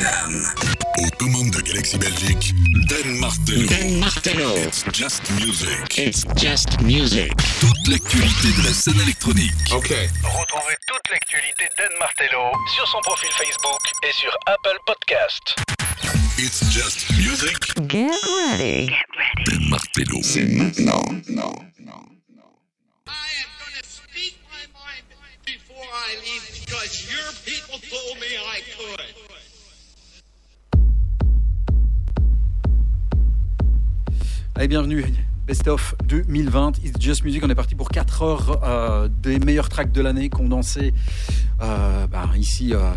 Aux commandes de Galaxy Belgique, Dan Martello. Dan Martello. It's just music. It's just music. Toute l'actualité de la scène électronique. Ok. Retrouvez toute l'actualité d'Anne Martello sur son profil Facebook et sur Apple Podcast. It's just music. Get ready. Dan Martello. C'est maintenant. I am going to speak my mind before I leave because your people told me I could. Allez, bienvenue. Best of 2020, It's Just Music. On est parti pour 4 heures euh, des meilleurs tracks de l'année condensés euh, bah, ici euh,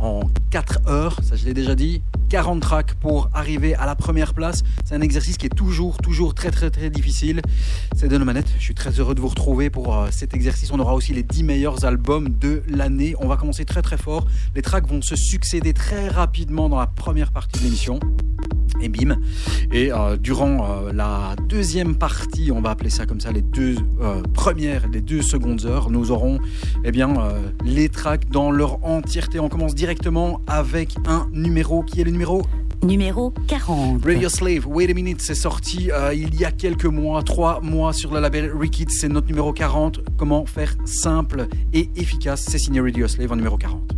en 4 heures. Ça, je l'ai déjà dit. 40 tracks pour arriver à la première place. C'est un exercice qui est toujours, toujours très, très, très difficile. C'est de nos manettes. Je suis très heureux de vous retrouver pour euh, cet exercice. On aura aussi les 10 meilleurs albums de l'année. On va commencer très, très fort. Les tracks vont se succéder très rapidement dans la première partie de l'émission et bim. Et euh, durant euh, la deuxième partie, on va appeler ça comme ça, les deux premières, les deux secondes heures, nous aurons eh bien, les tracks dans leur entièreté. On commence directement avec un numéro qui est le numéro Numéro 40. Radio Slave. Wait a minute, c'est sorti euh, il y a quelques mois, trois mois sur le label Rikid. C'est notre numéro 40. Comment faire simple et efficace C'est signé Radio Slave en numéro 40.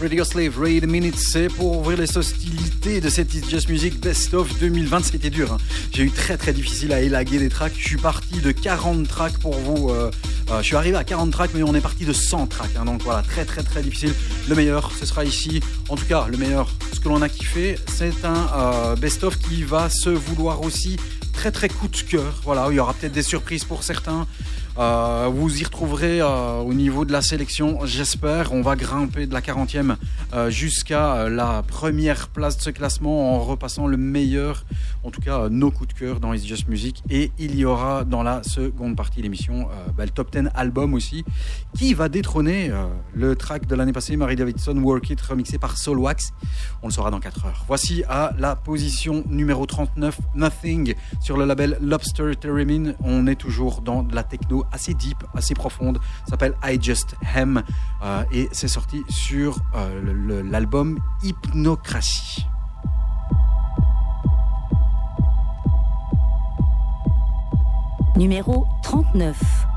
Radio Slave, Raid Minute, c'est pour ouvrir les hostilités de cette It's Just Music Best of 2020. C'était dur. hein. J'ai eu très très difficile à élaguer des tracks. Je suis parti de 40 tracks pour vous. euh, euh, je suis arrivé à 40 tracks, mais on est parti de 100 tracks. hein. donc voilà, très très très difficile. Le meilleur, ce sera ici. En tout cas, le meilleur, ce que l'on a kiffé, c'est un euh, Best of qui va se vouloir aussi très très coup de cœur. Voilà, il y aura peut-être des surprises pour certains. Euh, vous y retrouverez euh, au niveau de la sélection, j'espère. On va grimper de la 40e euh, jusqu'à la première place de ce classement en repassant le meilleur, en tout cas nos coups de cœur dans It's Just Music. Et il y aura dans la seconde partie de l'émission bah, le top 10 album aussi, qui va détrôner le track de l'année passée, Mary Davidson, Work It, remixé par Soulwax. On le saura dans 4 heures. Voici à la position numéro 39, Nothing, sur le label Lobster Theremin. On est toujours dans de la techno assez deep, assez profonde. S'appelle I Just Hem euh, et c'est sorti sur euh, l'album Hypnocratie. Numéro 39.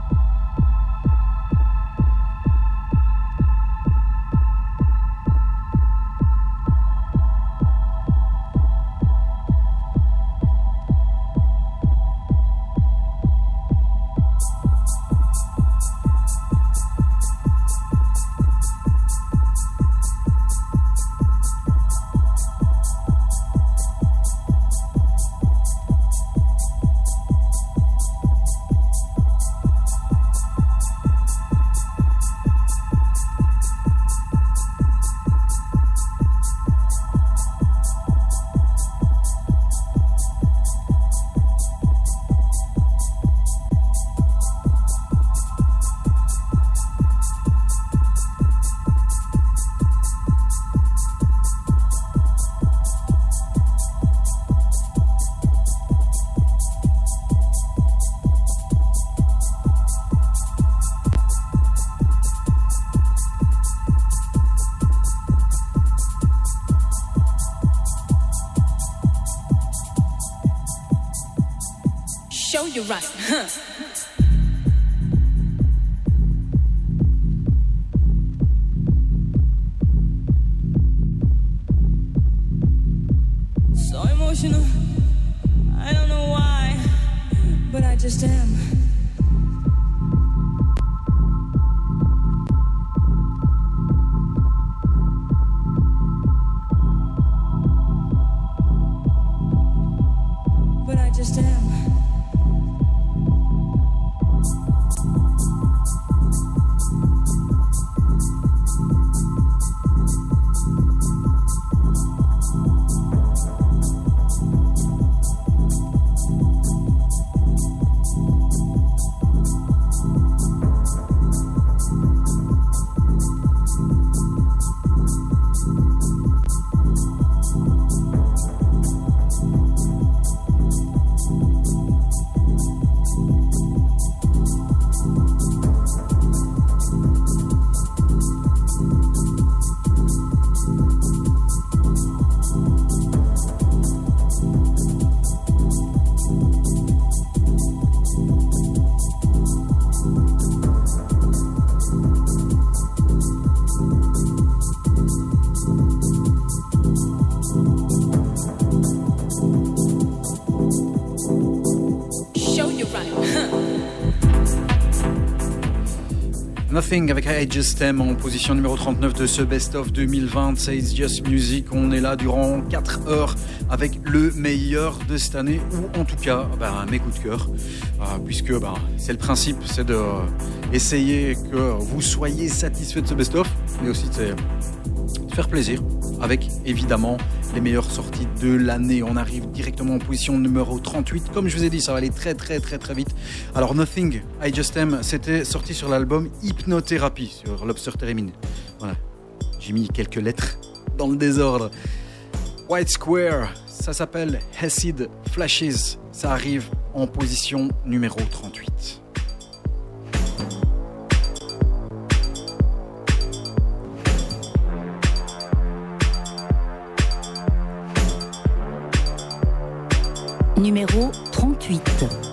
Nothing avec I Just Am en position numéro 39 de ce Best of 2020. C'est It's Just Music. On est là durant 4 heures avec le meilleur de cette année, ou en tout cas ben, mes coups de cœur. Euh, puisque ben, c'est le principe, c'est de euh, que vous soyez satisfait de ce Best of, mais aussi de faire plaisir avec évidemment les meilleures sorties de l'année. On arrive directement en position numéro 38. Comme je vous ai dit, ça va aller très très très très vite. Alors Nothing, I Just Am, c'était sorti sur l'album Hypnotherapy sur Lobster. Voilà. J'ai mis quelques lettres dans le désordre. White Square, ça s'appelle Acid Flashes. Ça arrive en position numéro 38. Numéro 38.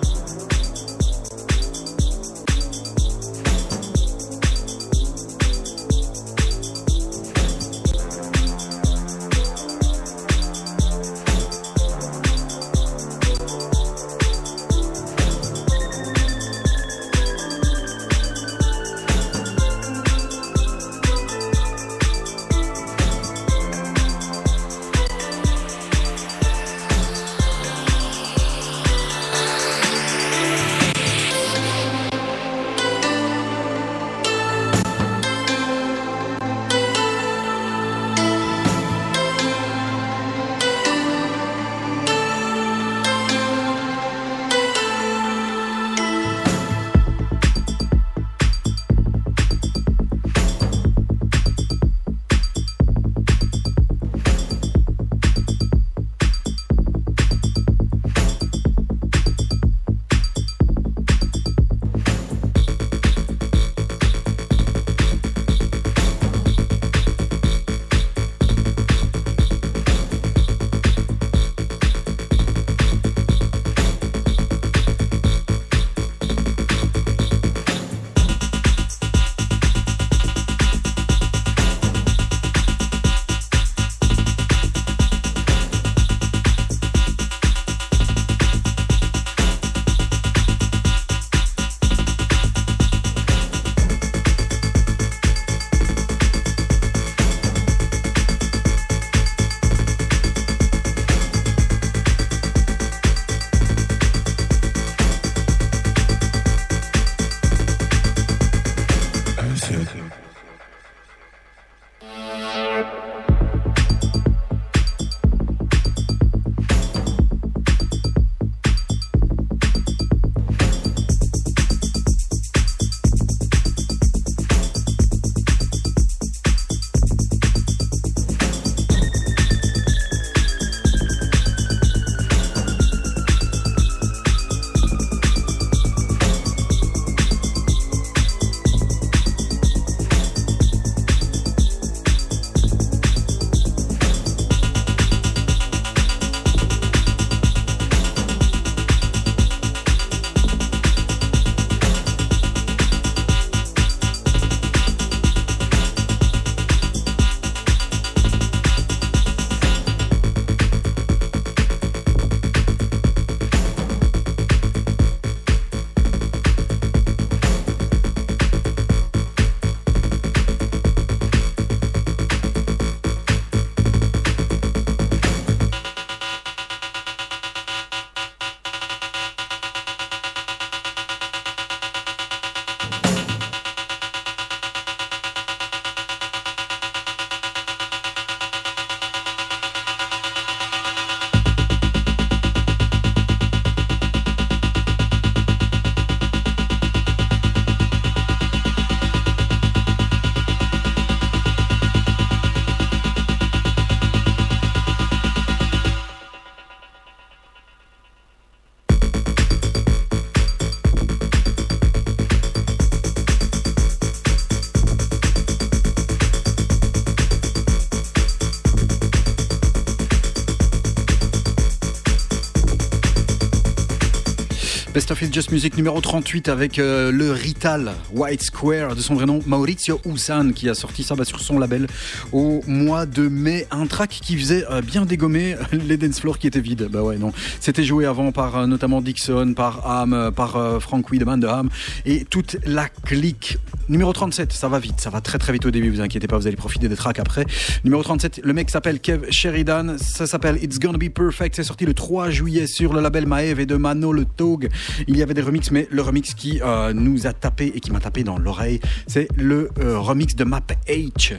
Best of It Just Music numéro 38 avec euh, le Rital White Square de son vrai nom Maurizio Usan qui a sorti ça bah, sur son label au mois de mai. Un track qui faisait euh, bien dégommer les dance floors qui étaient vides. Bah ouais, non. C'était joué avant par euh, notamment Dixon, par Ham, par Frank Wiedemann de Ham et toute la clique. Numéro 37, ça va vite, ça va très très vite au début, vous inquiétez pas, vous allez profiter des tracks après. Numéro 37, le mec s'appelle Kev Sheridan, ça s'appelle It's Gonna Be Perfect, c'est sorti le 3 juillet sur le label Maeve et de Mano le Tog. Il y avait des remixes, mais le remix qui euh, nous a tapé et qui m'a tapé dans l'oreille, c'est le euh, remix de Map H.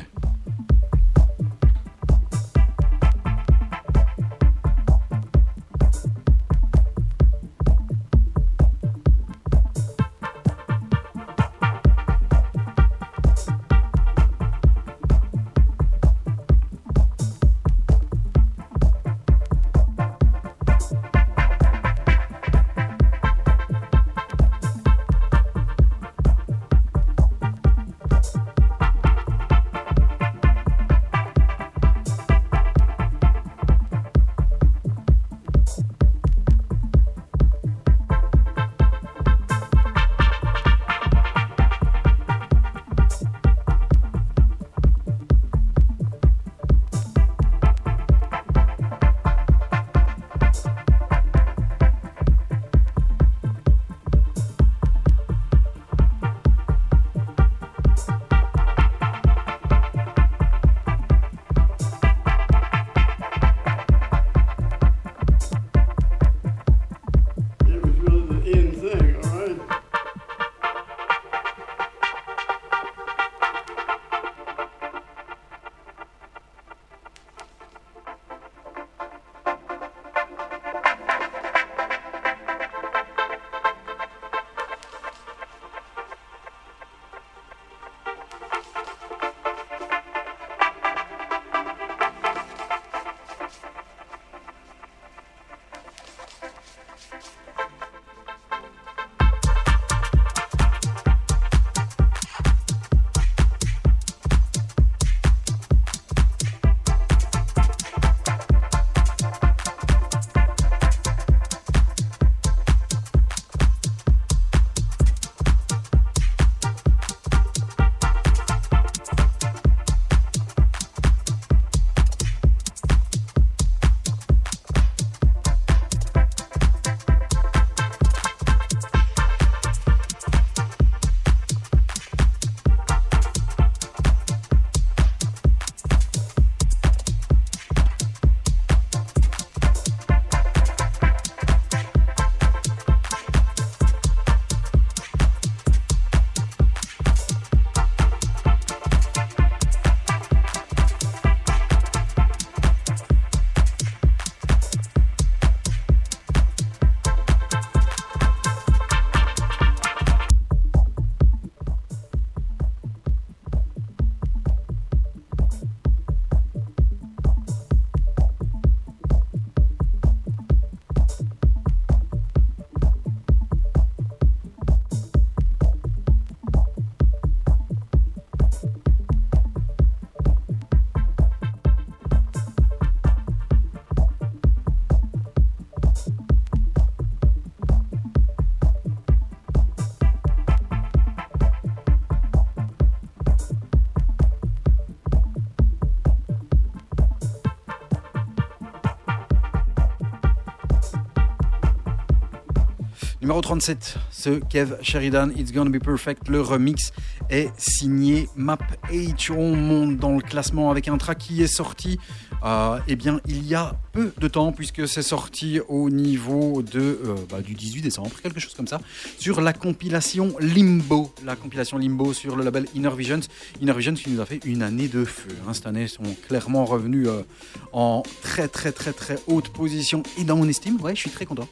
Numéro 37, ce Kev Sheridan, It's Gonna Be Perfect. Le remix est signé Map H. On monte dans le classement avec un track qui est sorti euh, eh bien, il y a peu de temps, puisque c'est sorti au niveau de, euh, bah, du 18 décembre, quelque chose comme ça, sur la compilation Limbo. La compilation Limbo sur le label Inner Visions. Inner Visions qui nous a fait une année de feu. hein. Cette année, ils sont clairement revenus euh, en très, très, très, très haute position et dans mon estime. Ouais, je suis très content.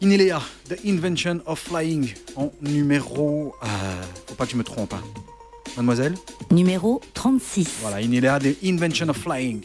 Inelea, The Invention of Flying, en numéro. euh, faut pas que je me trompe. hein. Mademoiselle? Numéro 36. Voilà, Inelea, The Invention of Flying.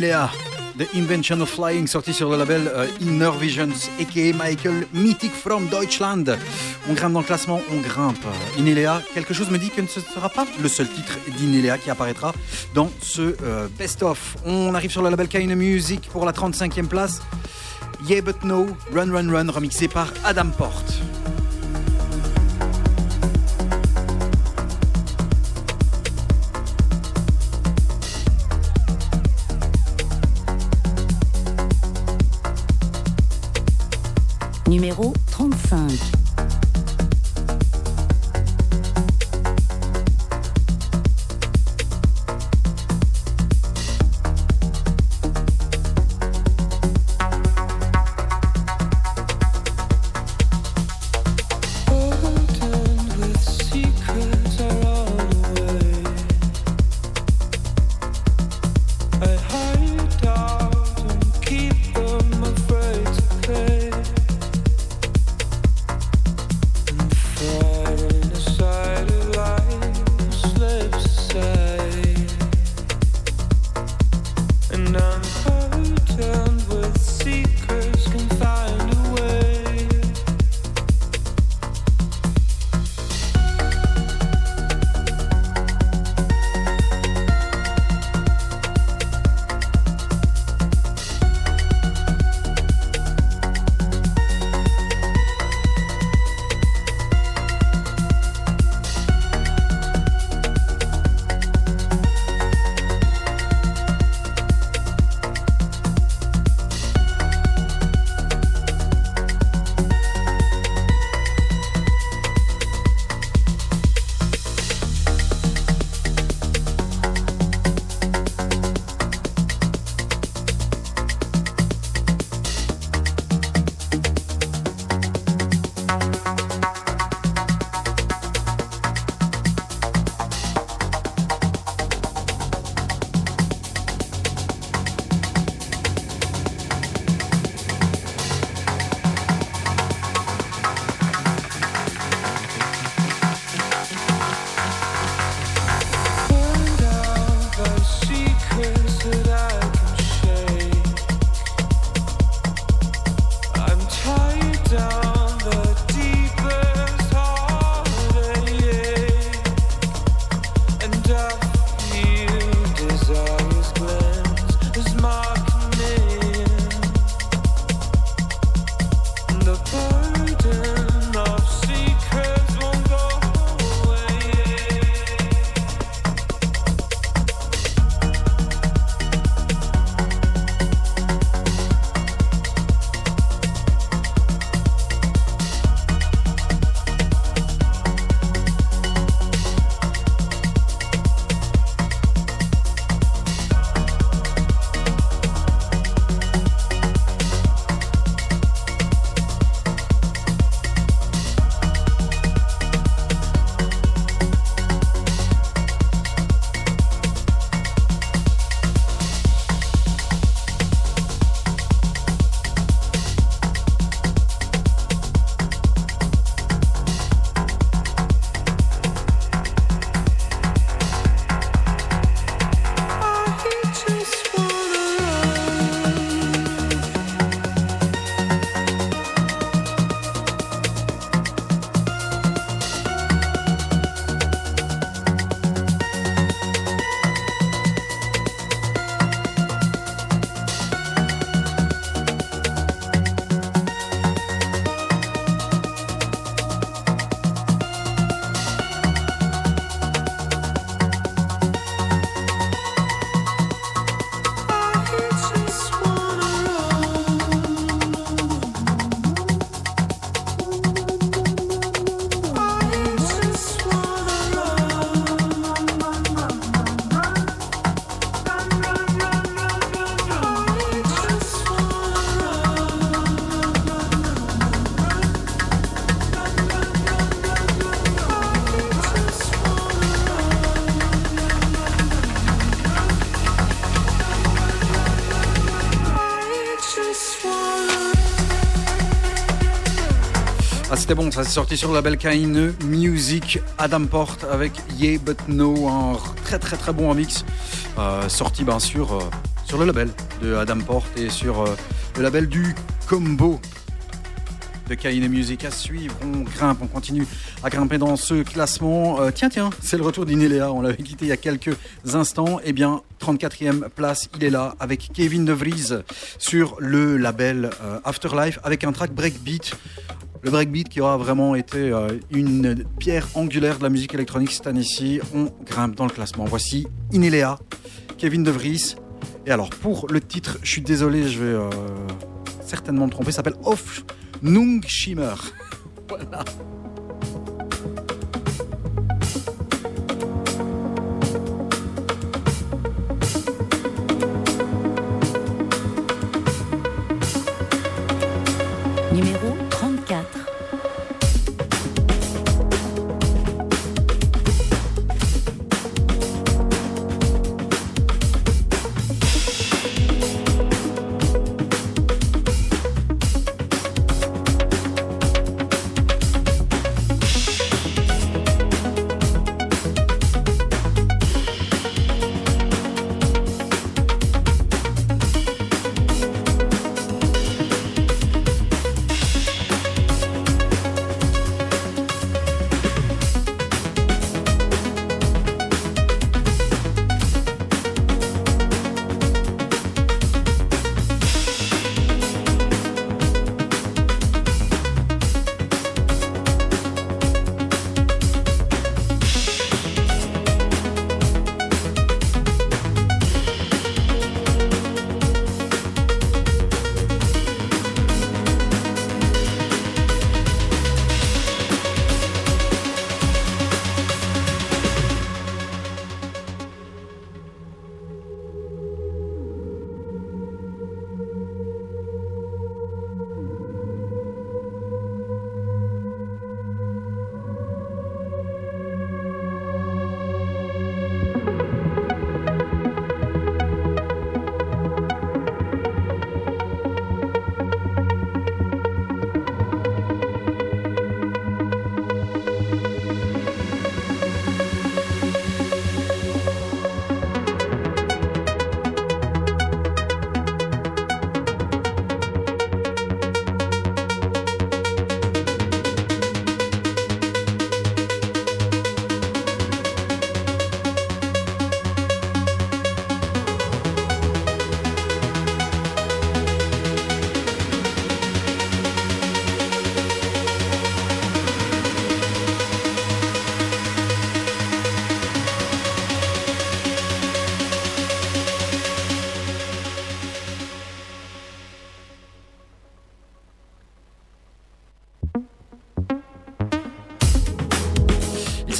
Inelea, The Invention of Flying, sorti sur le label euh, Inner Visions, aka Michael Mythic from Deutschland. On grimpe dans le classement, on grimpe. Inelea, quelque chose me dit que ce ne sera pas le seul titre d'Inelea qui apparaîtra dans ce euh, best-of. On arrive sur le label Kind Music pour la 35e place. Yeah But No, Run Run Run, remixé par Adam Porte. C'était bon, ça s'est sorti sur le label Kaine Music, Adam Porte avec Yeah But No, un très très très bon remix, euh, sorti bien sûr euh, sur le label de Adam Porte et sur euh, le label du Combo de Kaine Music à suivre. On grimpe, on continue à grimper dans ce classement. Tiens, tiens, c'est le retour d'Inéléa. On l'avait quitté il y a quelques instants. Eh bien, 34e place, il est là avec Kevin De Vries sur le label Afterlife avec un track breakbeat. Le breakbeat qui aura vraiment été euh, une pierre angulaire de la musique électronique cette année-ci. On grimpe dans le classement. Voici Inéléa, Kevin De Vries. Et alors, pour le titre, je suis désolé, je vais euh, certainement me tromper, s'appelle Off Nung Shimmer. voilà.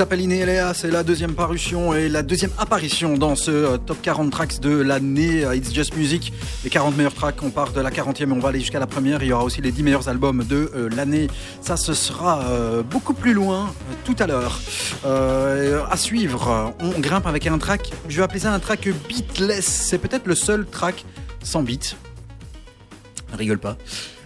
S'appelle Inéléa, c'est la deuxième parution et la deuxième apparition dans ce euh, top 40 tracks de l'année euh, It's Just Music. Les 40 meilleurs tracks, on part de la 40e et on va aller jusqu'à la première. Il y aura aussi les 10 meilleurs albums de euh, l'année. Ça, ce sera beaucoup plus loin tout à l'heure. À suivre, on grimpe avec un track, je vais appeler ça un track beatless. C'est peut-être le seul track sans beat. Rigole pas.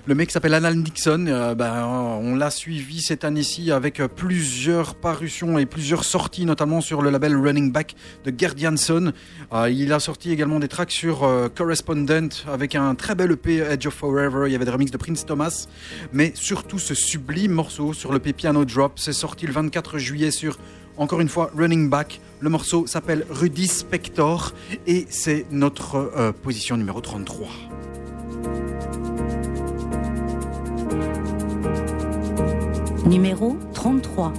Le mec s'appelle Alan Dixon. euh, ben, on l'a suivi cette année-ci avec euh, plusieurs parutions et plusieurs sorties, notamment sur le label Running Back de Gerd Jansson. Euh, il a sorti également des tracks sur euh, Correspondent avec un très bel EP Edge of Forever. Il y avait des remixes de Prince Thomas, mais surtout ce sublime morceau sur l'EP Piano Drop. C'est sorti le 24 juillet sur encore une fois, Running Back. Le morceau s'appelle Rudy Spector et c'est notre euh, position numéro 33. Numéro 33.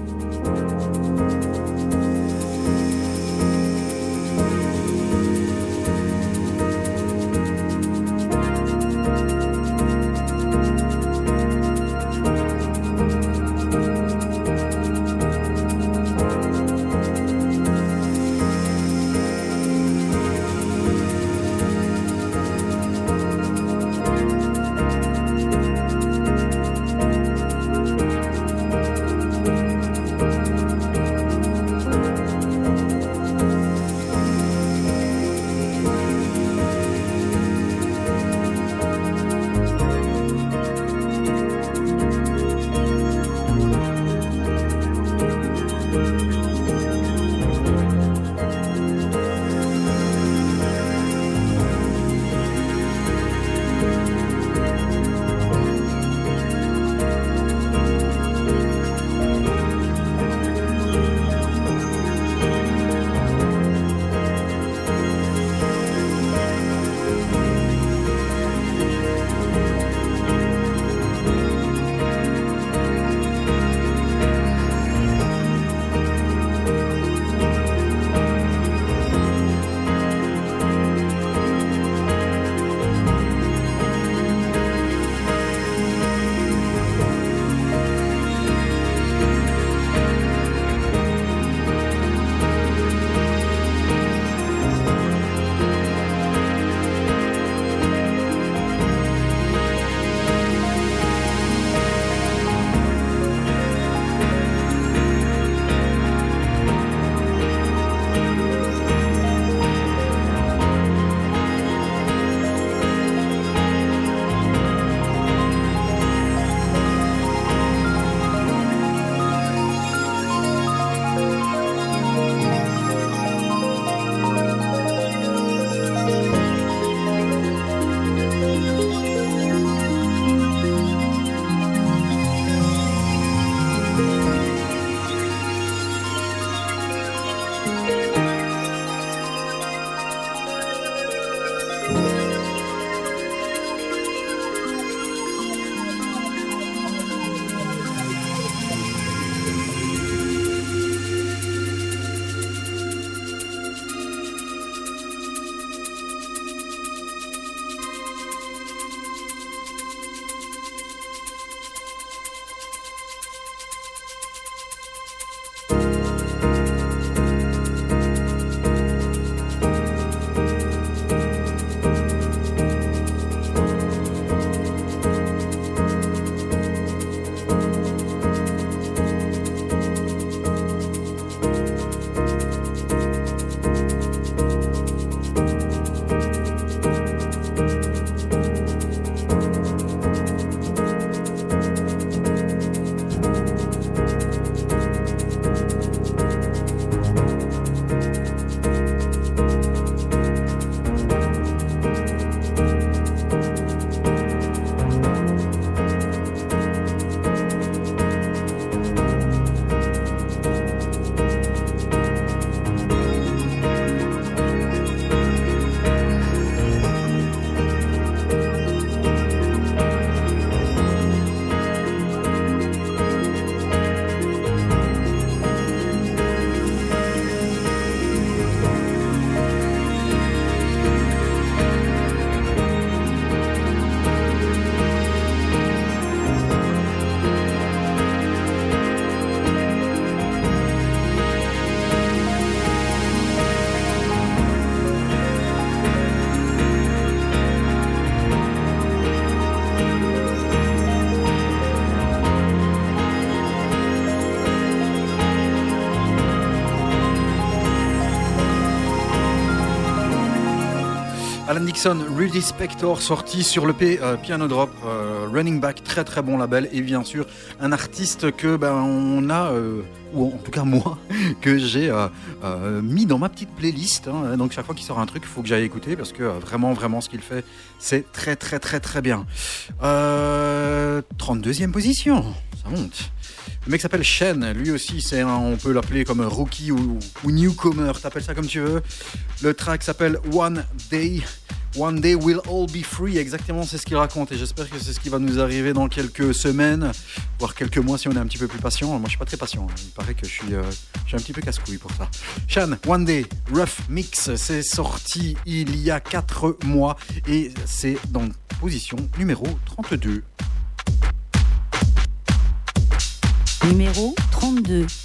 Alan Dixon, Rudy Spector, sorti sur le P euh, Piano Drop, euh, Running Back, très très bon label, et bien sûr un artiste que ben on a, euh, ou en tout cas moi, que j'ai mis dans ma petite playlist. hein. donc chaque fois qu'il sort un truc, il faut que j'aille écouter parce que vraiment vraiment ce qu'il fait, c'est très très très très bien. Euh, 32e position, Le mec s'appelle Shen, lui aussi c'est on peut l'appeler comme rookie ou, newcomer, t'appelles ça comme tu veux. Le track s'appelle One Day. One Day We'll All Be Free, exactement c'est ce qu'il raconte et j'espère que c'est ce qui va nous arriver dans quelques semaines, voire quelques mois si on est un petit peu plus patient. Moi je suis pas très patient, hein. il paraît que je suis, euh, je suis un petit peu casse-couille pour ça. Shan, One Day, Rough Mix, c'est sorti il y a 4 mois et c'est dans position numéro 32. Numéro 32.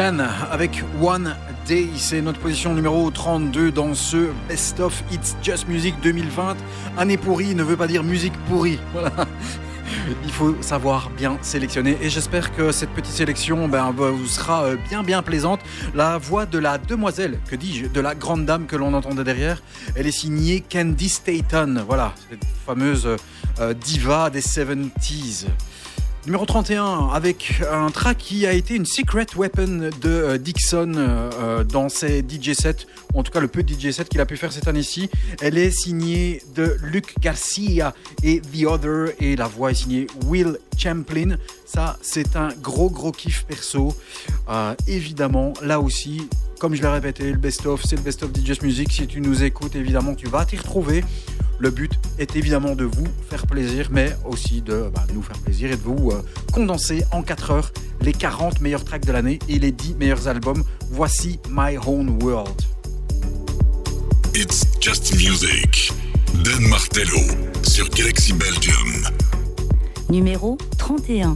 Avec One Day. C'est notre position numéro 32 dans ce Best of It's Just Music 2020. Année pourrie ne veut pas dire musique pourrie. Il faut savoir bien sélectionner et j'espère que cette petite sélection ben, vous sera euh, bien bien plaisante. La voix de la demoiselle, que dis-je, de la grande dame que l'on entendait derrière, elle est signée Candy Staton. Voilà, cette fameuse euh, diva des 70s. Numéro 31, avec un track qui a été une secret weapon de euh, Dixon euh, euh, dans ses DJ sets, en tout cas le peu de DJ sets qu'il a pu faire cette année-ci. Elle est signée de Luc Garcia et The Other, et la voix est signée Will Champlin. Ça, c'est un gros gros kiff perso. Évidemment, là aussi, comme je l'ai répété, le best-of, c'est le best-of DJ Music. Si tu nous écoutes, évidemment, tu vas t'y retrouver. Le but est évidemment de vous faire plaisir, mais aussi de bah, nous faire plaisir et de vous euh, condenser en 4 heures les 40 meilleurs tracks de l'année et les 10 meilleurs albums. Voici My Own World. It's Just Music. Dan Martello sur Galaxy Belgium. Numéro 31.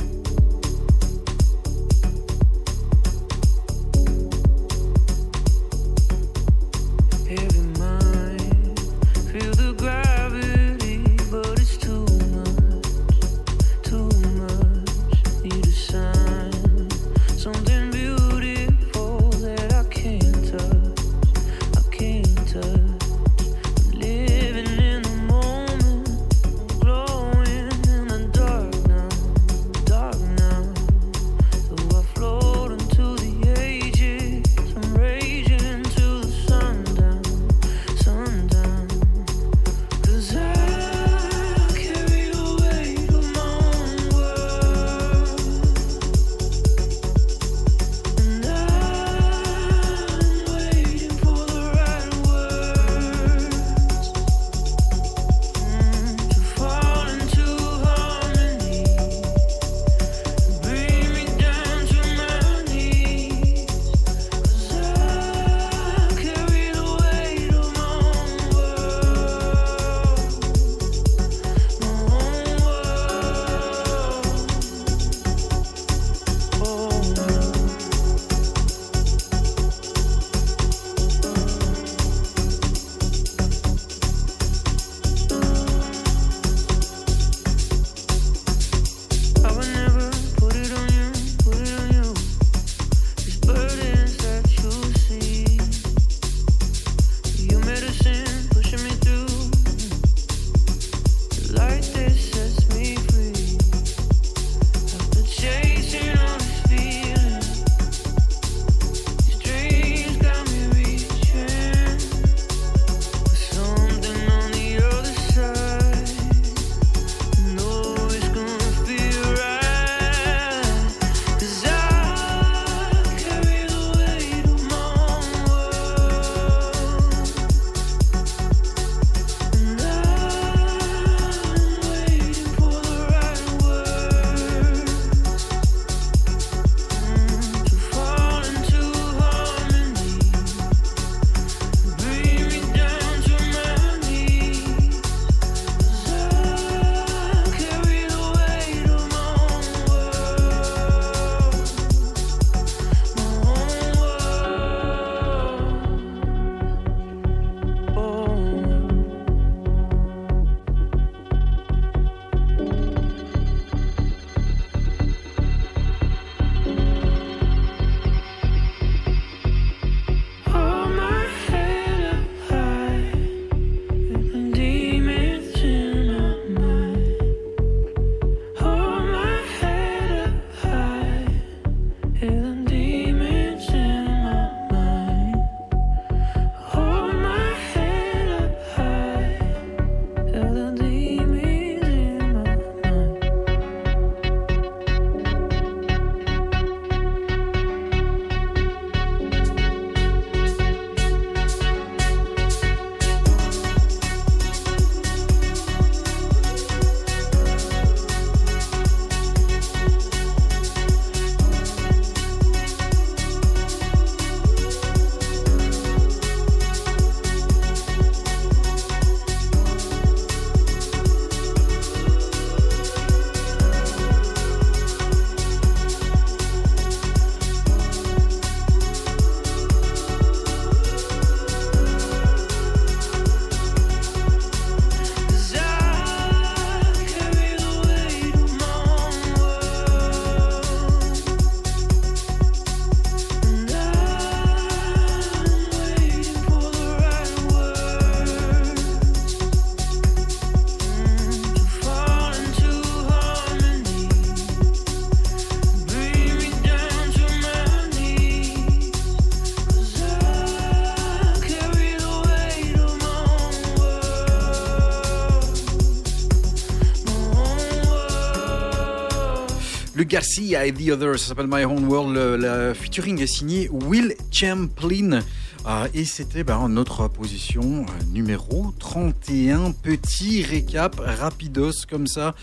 Garcia et The Other, ça s'appelle My Own World. Le, le featuring est signé Will Champlin. Euh, et c'était ben, notre position euh, numéro 31. Petit récap, rapidos comme ça.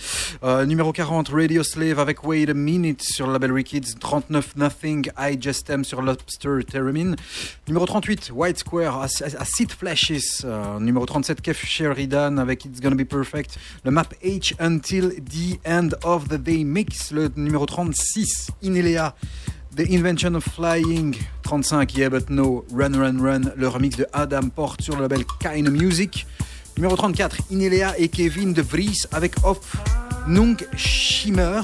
Euh, numéro 40, Radio Slave avec Wait a Minute sur le label Kids. 39, Nothing, I Just Am sur Lobster Theremin. Numéro 38, White Square, Acid Flashes. Euh, numéro 37, Kev Sheridan avec It's Gonna Be Perfect. Le map H Until the End of the Day Mix. Le numéro 36, Inelea. The Invention of Flying, 35 Yeah But No, Run Run Run, le remix de Adam Porte sur le label Kind Music. Numéro 34, Inelea et Kevin de Vries avec Off Nung Shimmer.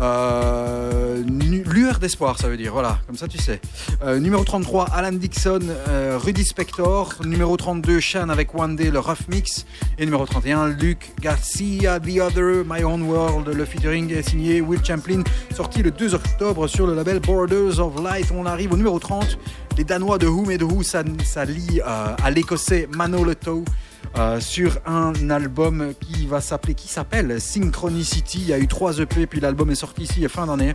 Euh, lueur d'espoir, ça veut dire, voilà, comme ça tu sais. Euh, numéro 33, Alan Dixon, euh, Rudy Spector. Numéro 32, Shan avec One Day, le Rough Mix. Et numéro 31, Luc Garcia, The Other, My Own World. Le featuring est signé Will Champlin, sorti le 2 octobre sur le label Borders of Light. On arrive au numéro 30, les Danois de Whom et de Who s'allient euh, à l'écossais Manolito. Euh, sur un album qui s'appelle Synchronicity. Il y a eu trois EP puis l'album est sorti ici fin d'année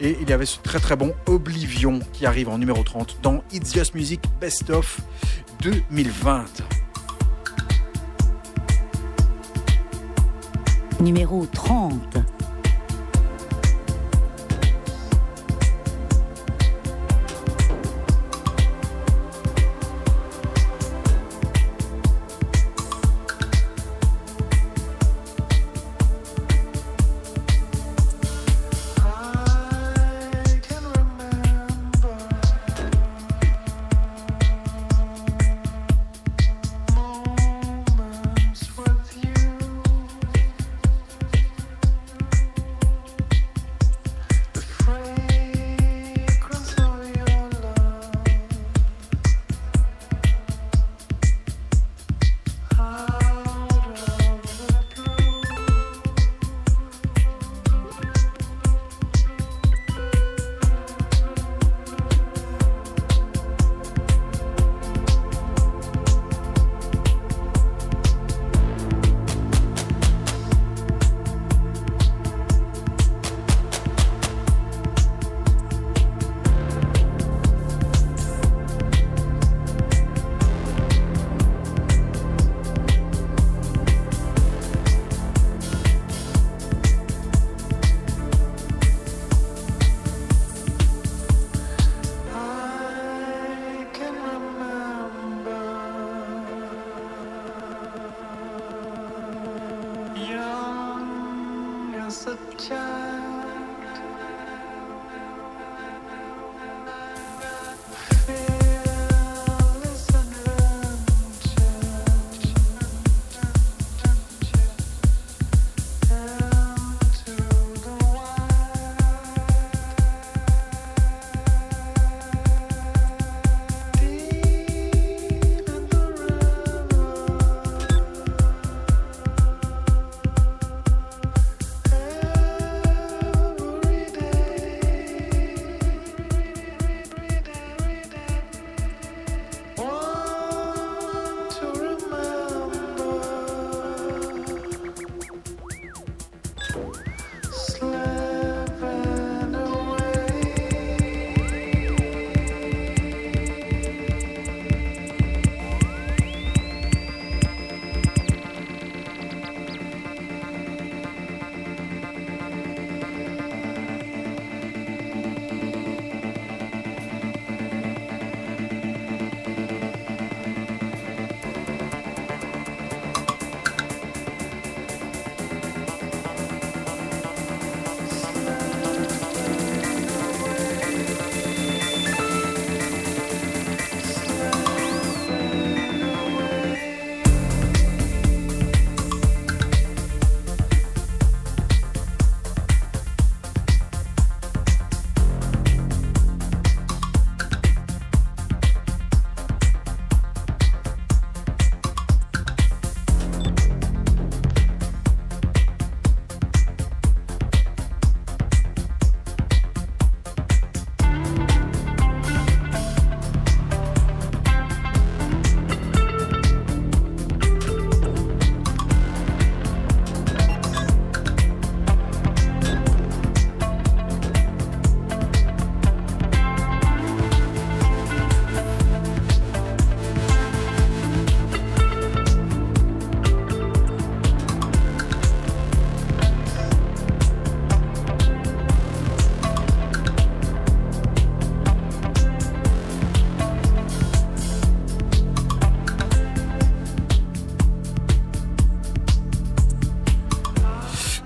et il y avait ce très très bon Oblivion qui arrive en numéro 30 dans It's Just Music Best of 2020. Numéro 30.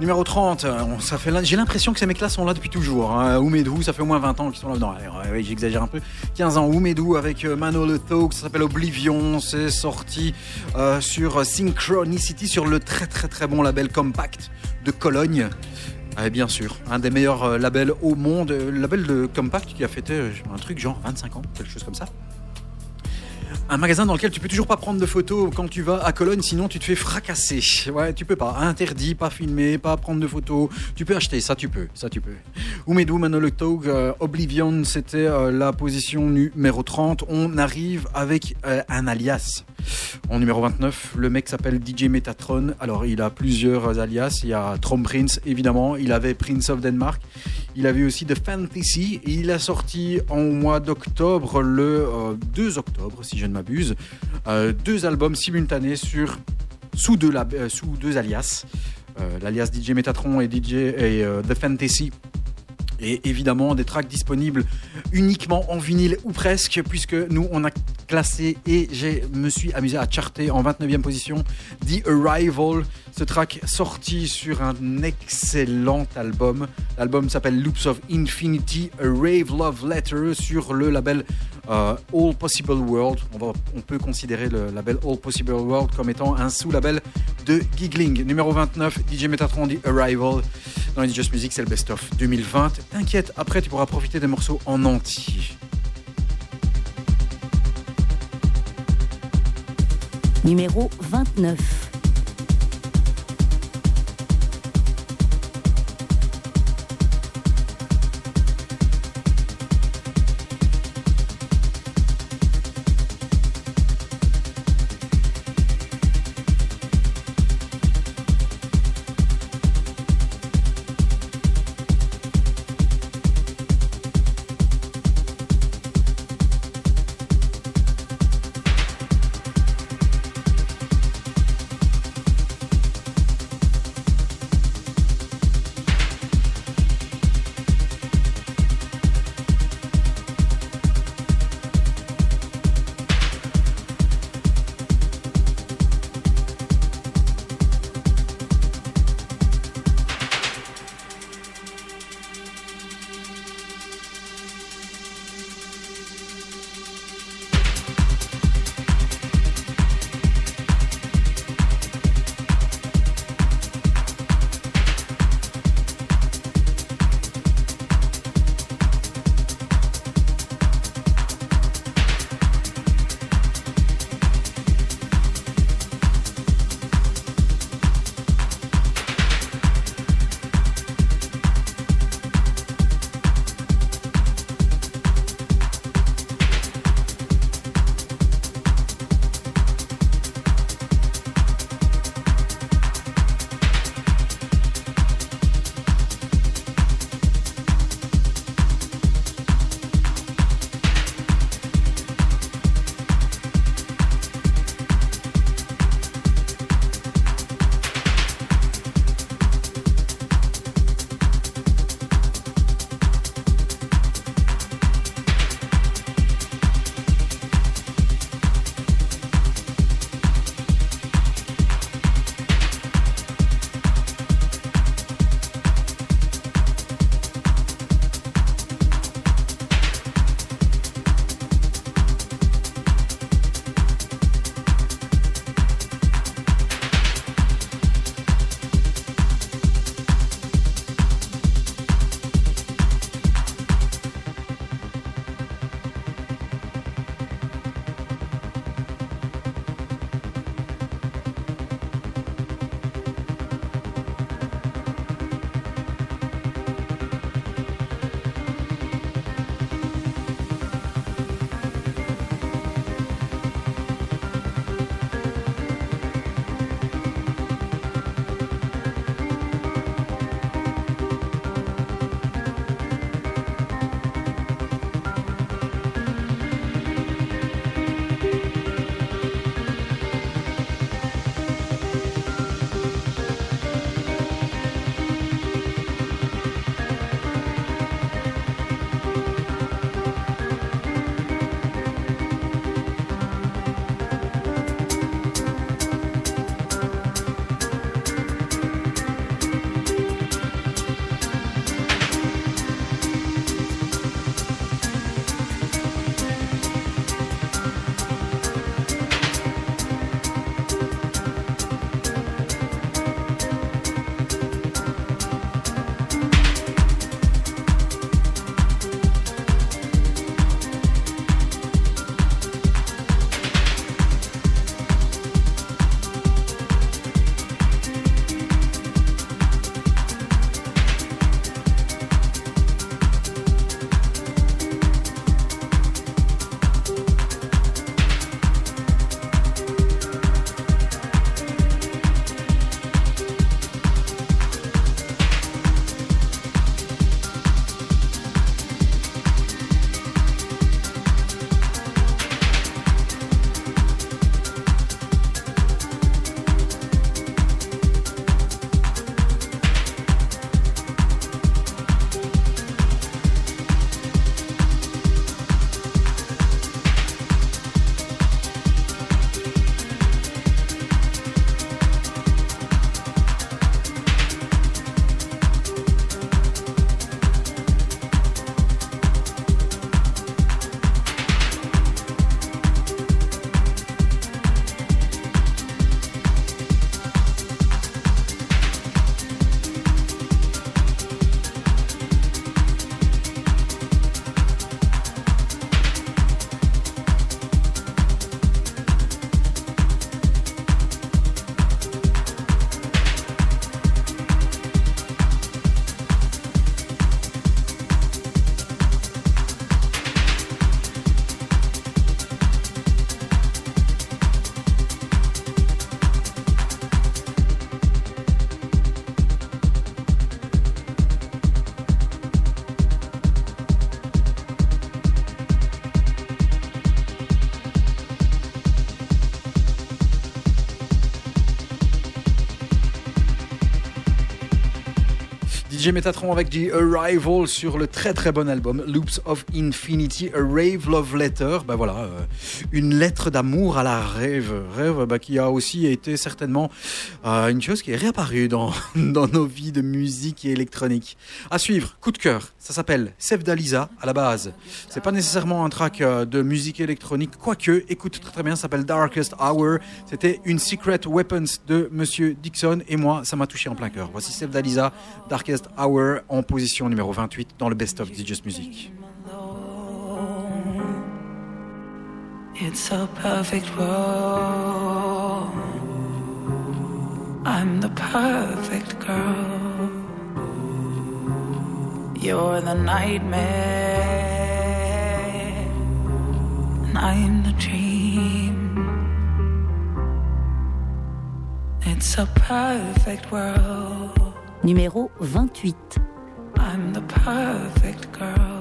Numéro 30, euh, ça fait j'ai l'impression que ces mecs-là sont là depuis toujours. Hein. Oumedou, ça fait au moins 20 ans qu'ils sont là. Non, ouais, j'exagère un peu. 15 ans, Oumedou avec euh, Manolo Thug, ça s'appelle Oblivion. C'est sorti euh, sur Synchronicity, sur le très très très bon label Compact de Cologne. Ah, bien sûr, un des meilleurs euh, labels au monde. Euh, Le label de Compact qui a fêté euh, un truc genre 25 ans, Un magasin dans lequel tu peux toujours pas prendre de photos quand tu vas à Cologne, sinon tu te fais fracasser. Ouais, tu peux pas. Interdit, pas filmer, pas prendre de photos. Tu peux acheter, ça tu peux, ça tu peux. Oumedou, Manolo Tog, euh, Oblivion, c'était euh, la position numéro 30. On arrive avec euh, un alias. En numéro 29, le mec s'appelle DJ Metatron. Alors il a plusieurs alias. Il y a Trom Prince, évidemment. Il avait Prince of Denmark. Il avait aussi The Fantasy. Et il a sorti en mois d'octobre, le euh, 2 octobre, si je ne m'abuse, euh, deux albums simultanés euh, sous deux alias. Euh, L'alias DJ Metatron et DJ et euh, The Fantasy. Et évidemment, des tracks disponibles uniquement en vinyle ou presque, puisque nous, on a classé et je me suis amusé à charter en 29e position The Arrival, ce track sorti sur un excellent album. L'album s'appelle Loops of Infinity, A Rave Love Letter sur le label euh, All Possible World. On, peut considérer le label All Possible World comme étant un sous-label de Giggling. Numéro 29, DJ Metatron The Arrival. Dans les Music, c'est le best-of 2020. T'inquiète, après tu pourras profiter des morceaux en entier. Numéro 29. DJ Metatron avec The Arrival sur le très très bon album Loops of Infinity, A Rave Love Letter. Ben voilà, euh, une lettre d'amour à la rêve. Rêve bah, qui a aussi été certainement une chose qui est réapparue dans, nos vies de musique électronique. À suivre, coup de cœur, ça s'appelle Sevdaliza à la base. C'est pas nécessairement un track euh, de musique électronique, quoique, écoute très très bien, ça s'appelle Darkest Hour. C'était une Secret Weapons de Monsieur Dixon et moi, ça m'a touché en plein cœur. Voici Sevdaliza, Darkest Hour en position numéro 28 dans le Best of DJ's Music. It's a perfect world. I'm the perfect girl. You're the nightmare, and I'm the dream. It's a perfect world. Numéro 28. I'm the perfect girl.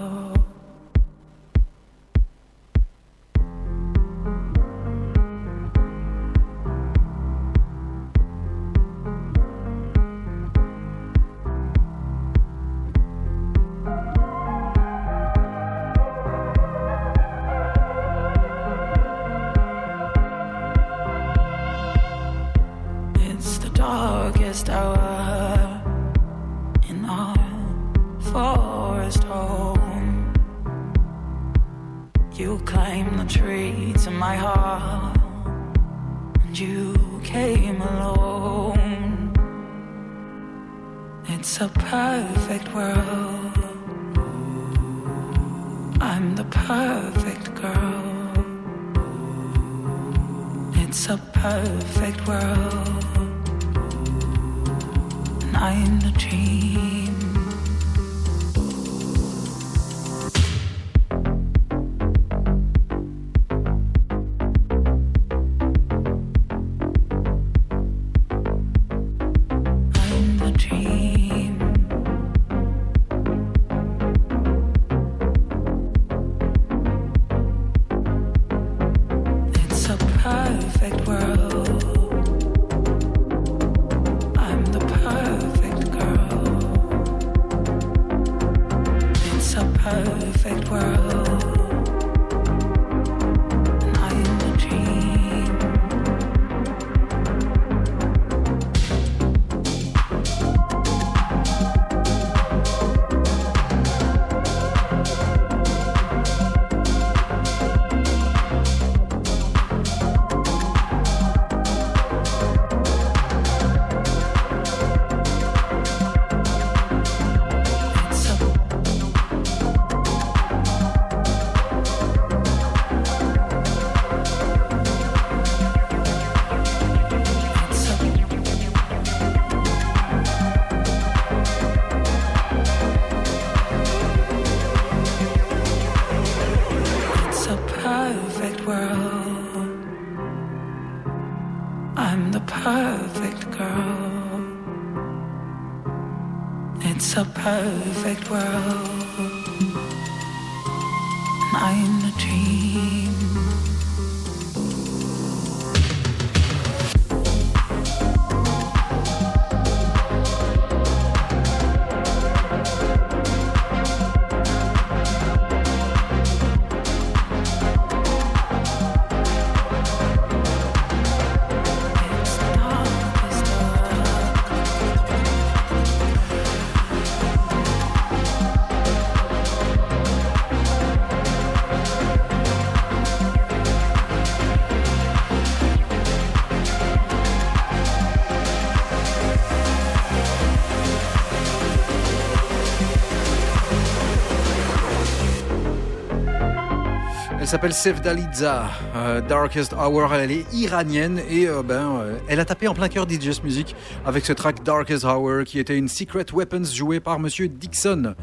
Darkest hour in our forest home. You climbed the tree to my heart, and you came alone. It's a perfect world. I'm the perfect girl. It's a perfect world. And I'm the dream. Elle s'appelle Sevdaliza, euh, Darkest Hour. Elle est iranienne et euh, ben, euh, elle a tapé en plein cœur DJ's Music avec ce track Darkest Hour qui était une Secret Weapons jouée par Monsieur Dixon.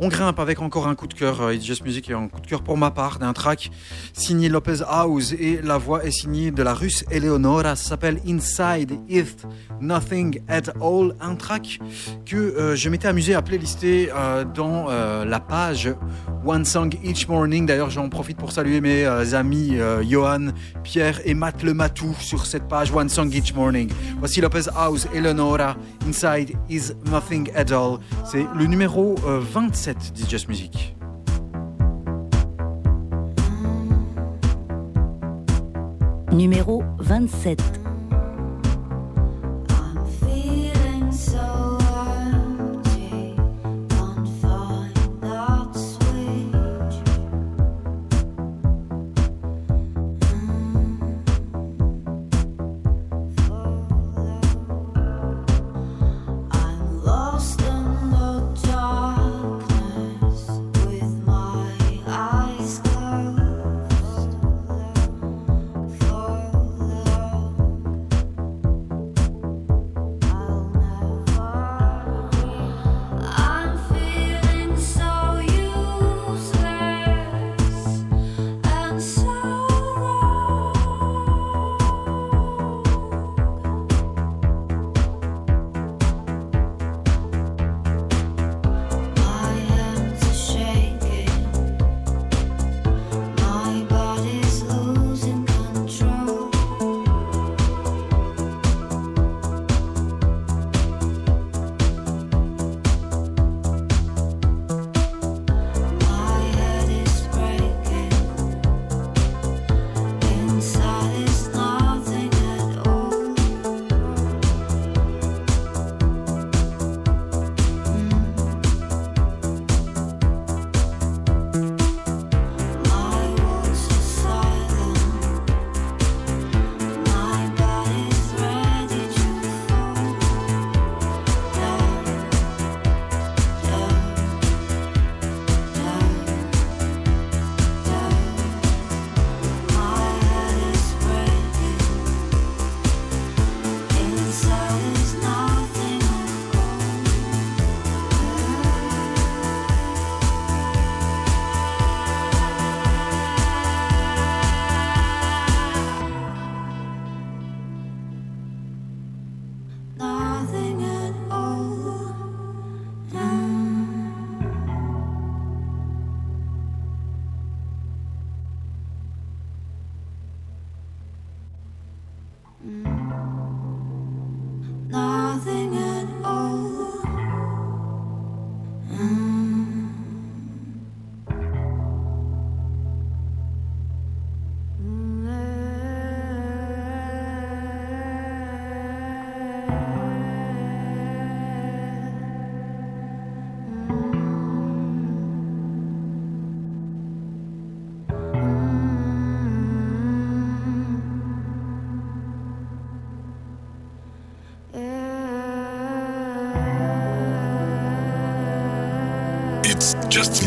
On grimpe avec encore un coup de cœur euh, DJ's Music et un coup de cœur pour ma part d'un track signé Lopez House et la voix est signée de la russe Eleonora. Ça s'appelle Inside It Nothing at All. Un track que euh, je m'étais amusé à playlister euh, dans euh, la page One Song Each Morning. D'ailleurs, j'en profite pour saluer mes euh, amis euh, Johan, Pierre et Matt Le Matou sur cette page One Song Each Morning. Voici Lopez House, Eleonora, Inside is Nothing at All. C'est le numéro euh, 27 d'It's Just Music. Numéro 27.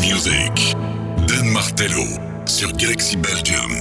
Music. Dan Martello sur Galaxy Belgium.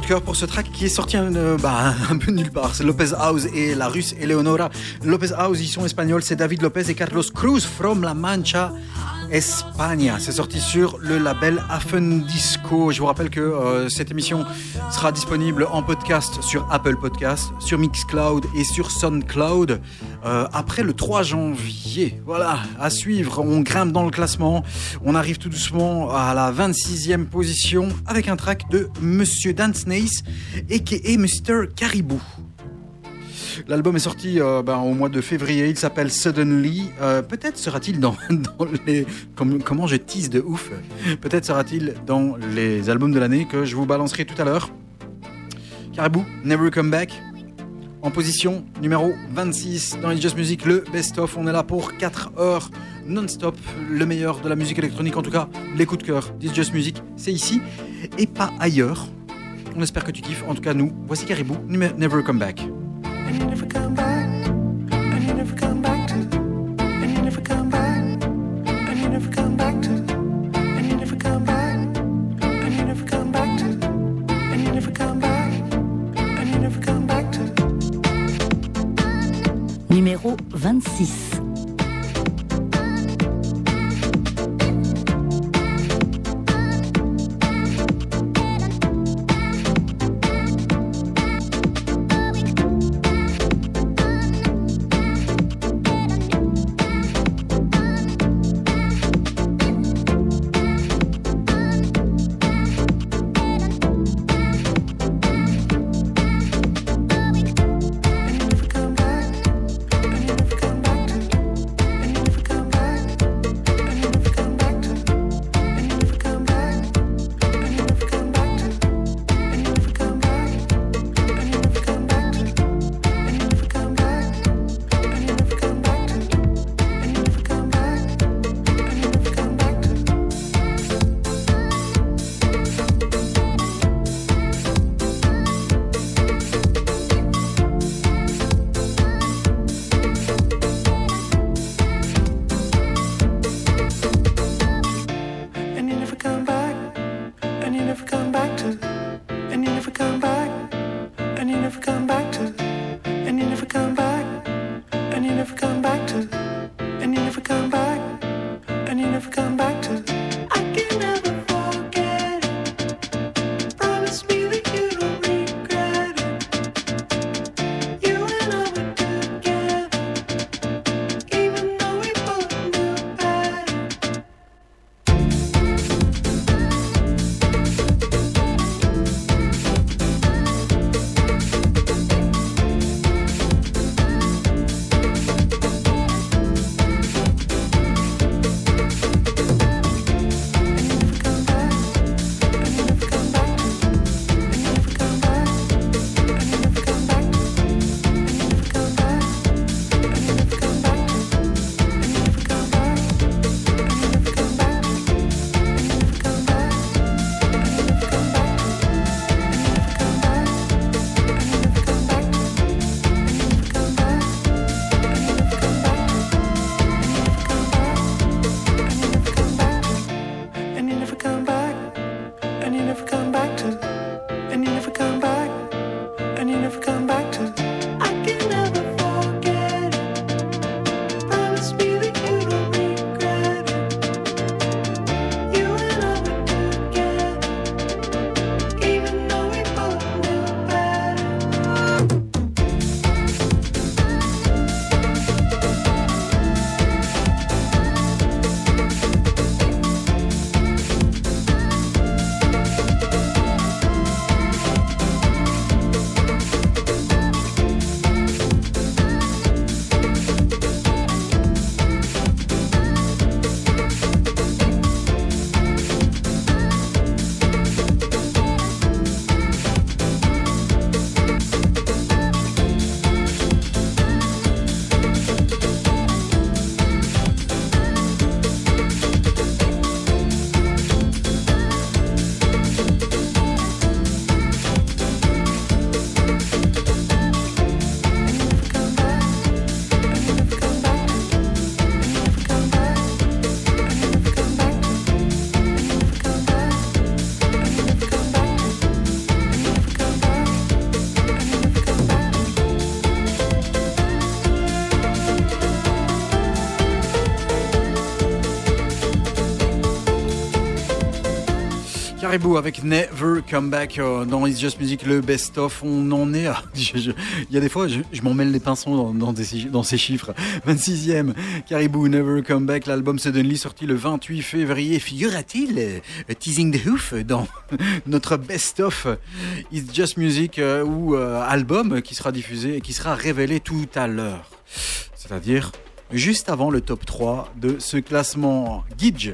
De cœur pour ce track qui est sorti un, euh, bah, un peu nulle part. C'est Lopez House et la russe Eleonora. Lopez House, ils sont espagnols. C'est David Lopez et Carlos Cruz from La Mancha, Espagne. C'est sorti sur le label Afen Disco. Je vous rappelle que euh, cette émission sera disponible en podcast sur Apple Podcast, sur Mixcloud et sur SoundCloud euh, après le 3 janvier. Voilà, à suivre. On grimpe dans le classement. On arrive tout doucement à la 26e position avec un track de Monsieur Dance Nace a.k.a. Mr. Caribou. L'album est sorti euh, ben, au mois de février. Il s'appelle Suddenly. Euh, Peut-être sera-t-il dans, les. comme- comment je tease de ouf. Peut-être sera-t-il dans les albums de l'année que je vous balancerai tout à l'heure. Caribou, Never Come Back. En position numéro 26 dans les Just Music, le best-of. On est là pour 4 heures non-stop. Le meilleur de la musique électronique, en tout cas, les de cœur d'It's Just Music, c'est ici et pas ailleurs. On espère que tu kiffes. En tout cas, nous, voici Caribou, Never Come Back. Never come back. 26. Caribou avec Never Come Back euh, dans It's Just Music, le best-of. On en est à. Il y a des fois, je, je m'en mêle les pinceaux dans, ces chiffres. 26e, Caribou Never Come Back. L'album Suddenly sorti le 28 février. Figura-t-il euh, Teasing the Hoof dans notre best-of It's Just Music euh, ou album qui sera diffusé et qui sera révélé tout à l'heure. C'est-à-dire juste avant le top 3 de ce classement Gidge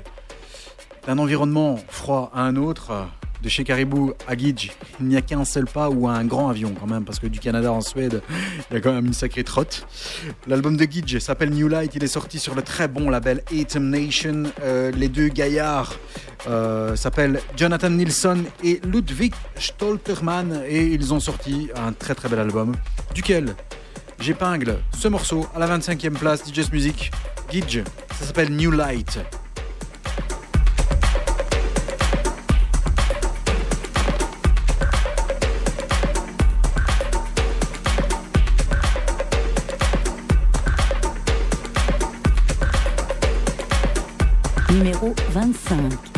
d'un environnement froid à un autre, de chez Caribou à Gidge, il n'y a qu'un seul pas ou un grand avion quand même, parce que du Canada en Suède, il y a quand même une sacrée trotte. L'album de Gidge s'appelle New Light, il est sorti sur le très bon label Atom Nation. Euh, les deux gaillards euh, s'appellent Jonathan Nilsson et Ludwig Stolterman, et ils ont sorti un très très bel album, duquel j'épingle ce morceau à la 25e place, DJ's Music, Gidge, ça s'appelle New Light. Numéro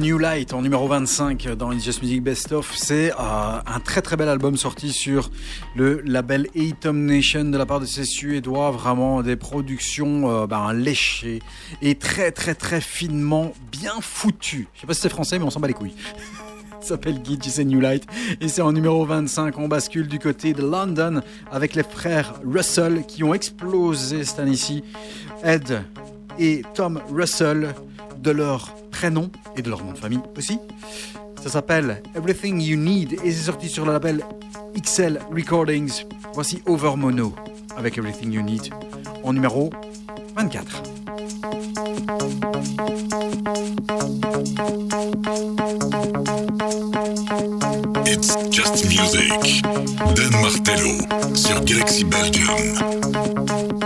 New Light en numéro 25 dans It's Just Music Best Of. C'est euh, un très très bel album sorti sur le label Atom Nation de la part de ces Suédois. Vraiment des productions euh, ben, léchées et très très très finement bien foutues. Je sais pas si c'est français, mais on s'en bat les couilles. S'appelle Gidge c'est New Light et c'est en numéro 25. On bascule du côté de London avec les frères Russell qui ont explosé cette année-ci. Ed et Tom Russell de leur prénom et de leur nom de famille aussi. Ça s'appelle Everything You Need et c'est sorti sur le label XL Recordings. Voici Over Mono avec Everything You Need en numéro 24. It's just music. Dan Martello sur Galaxy Belgium.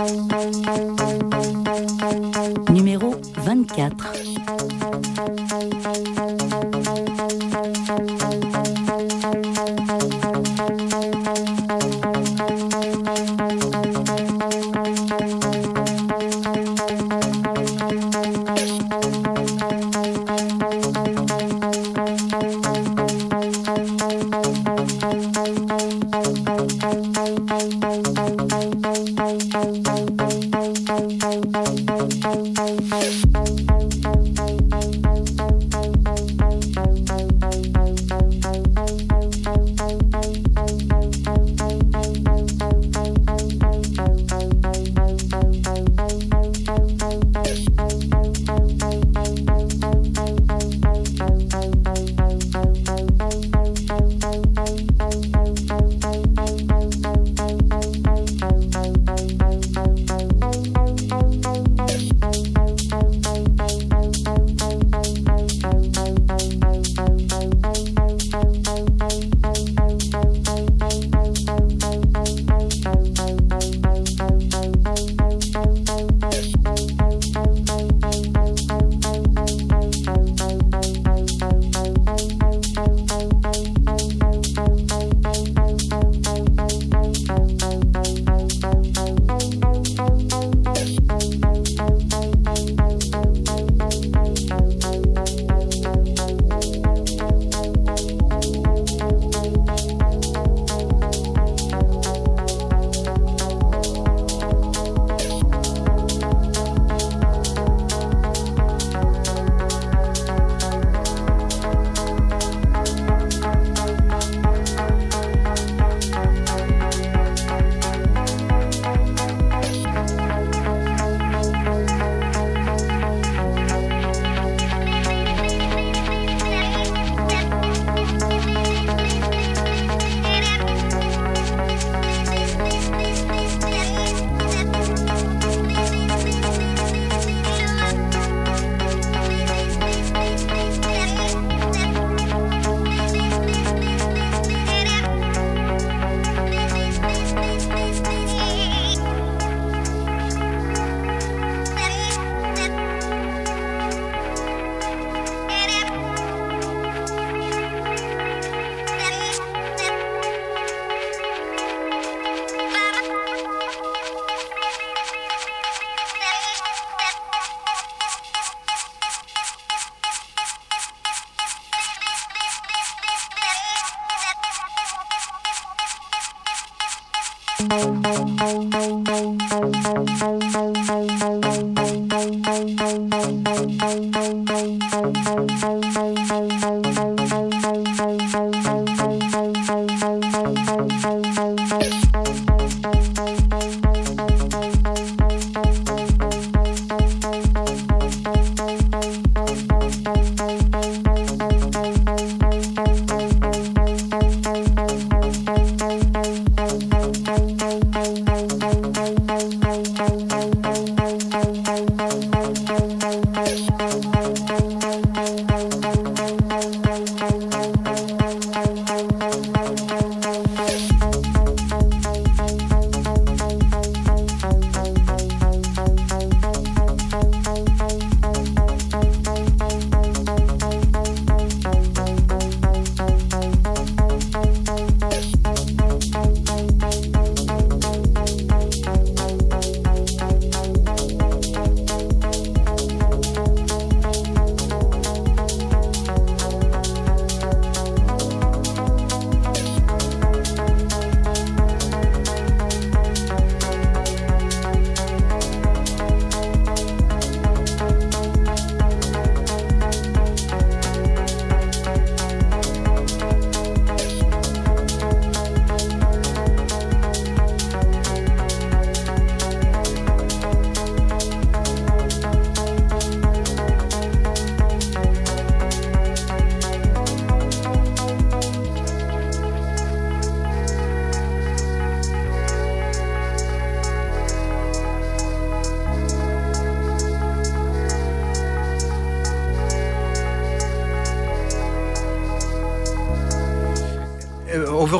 24.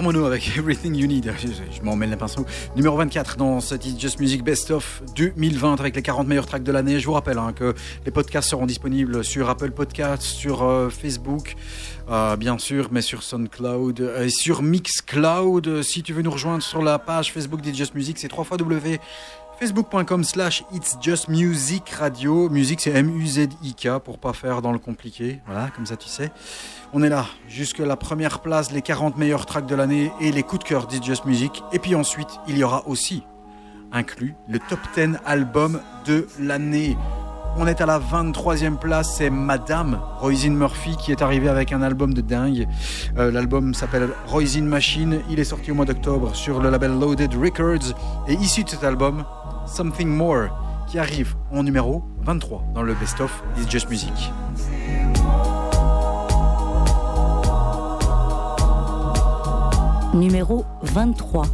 Mono avec Everything You Need. Je, je, je m'emmène les pinceaux. Numéro 24 dans cette Just Music Best of 2020 avec les 40 meilleurs tracks de l'année. Je vous rappelle hein, que les podcasts seront disponibles sur Apple Podcasts, sur euh, Facebook, euh, bien sûr, mais sur SoundCloud euh, et sur Mixcloud. Si tu veux nous rejoindre sur la page Facebook des Just Music, c'est 3 fois facebook.com slash it's just music radio. Musique c'est M-U-Z-I-K pour pas faire dans le compliqué. Voilà, comme ça tu sais. On est là, jusque la première place, les 40 meilleurs tracks de l'année et les coups de cœur d'It's Just Music. Et puis ensuite, il y aura aussi inclus le top 10 album de l'année. On est à la 23e place, c'est Madame Roisin Murphy qui est arrivée avec un album de dingue. Euh, l'album s'appelle Roisin Machine, il est sorti au mois d'octobre sur le label Loaded Records et issu de cet album, Something More, qui arrive en numéro 23 dans le Best of It's Just Music. Numéro 23.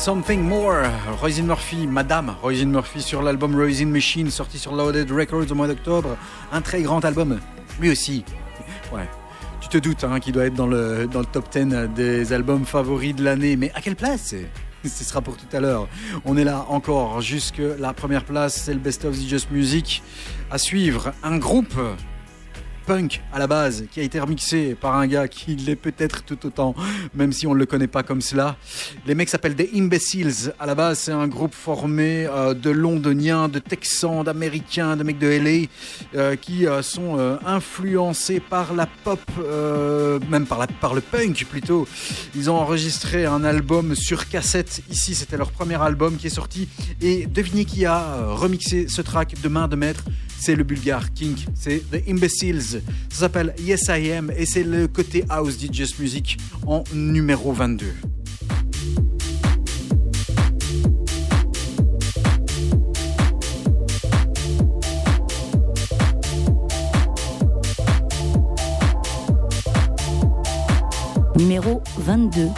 Something More. Roisin Murphy, Madame Roisin Murphy sur l'album Roisin Machine, sorti sur Loaded Records au mois d'octobre. Un très grand album, lui aussi. Ouais. Tu te doutes hein, qu'il doit être dans le, dans le top 10 des albums favoris de l'année, mais à quelle place? Ce sera pour tout à l'heure. On est là encore jusque la première place, c'est le Best of the Just Music. À suivre, un groupe punk à la base, qui a été remixé par un gars qui l'est peut-être tout autant, même si on ne le connaît pas comme cela. Les mecs s'appellent des Imbeciles. À la base, c'est un groupe formé euh, de Londoniens, de Texans, d'Américains, de mecs de LA, euh, qui euh, sont influencés par la pop, même par, par le punk plutôt. Ils ont enregistré un album sur cassette. Ici, c'était leur premier album qui est sorti. Et devinez qui a remixé ce track de main de maître? C'est le bulgare Kink, c'est The Imbeciles. Ça s'appelle Yes I Am et c'est le côté house DJ Music en numéro 22. Numéro 22.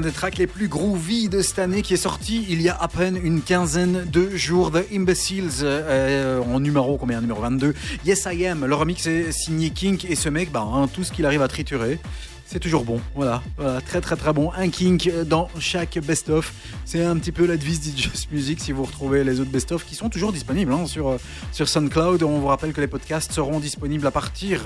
Des tracks les plus groovy de cette année qui est sorti il y a à peine une quinzaine de jours. The Imbeciles euh, en numéro combien Numéro 22. Yes I Am. Le remix est signé Kink et ce mec, bah, hein, tout ce qu'il arrive à triturer. C'est toujours bon, voilà, voilà, très très très bon. Un kink dans chaque best-of. C'est un petit peu la devise de Just Music si vous retrouvez les autres best-of qui sont toujours disponibles hein, sur, euh, sur SoundCloud. On vous rappelle que les podcasts seront disponibles à partir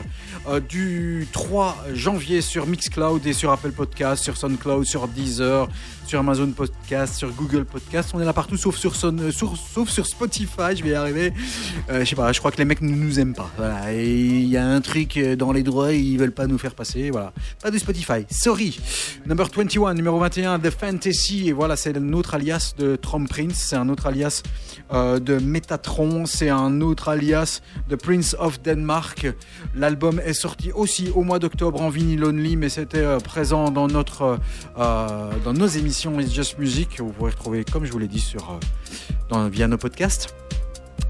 du 3 janvier sur Mixcloud et sur Apple Podcasts, sur SoundCloud, sur Deezer, sur Amazon Podcast, sur Google Podcast. On est là partout sauf sur, Son- euh, sauf sur Spotify, je vais y arriver. Euh, je sais pas, je crois que les mecs ne nous aiment pas. Il y a un truc euh, dans les droits, ils veulent pas nous faire passer. Voilà. Pas de Spotify. Sorry. Number 21, numéro 21, The Fantasy. Et voilà, c'est un autre alias de Trump Prince. C'est un autre alias euh, de Metatron. C'est un autre alias de Prince of Denmark. L'album sorti aussi au mois d'octobre en vinyle only, mais c'était euh, présent dans notre, euh, dans nos émissions It's Just Music. Vous pourrez retrouver, comme je vous l'ai dit, sur, euh, dans, via nos podcasts.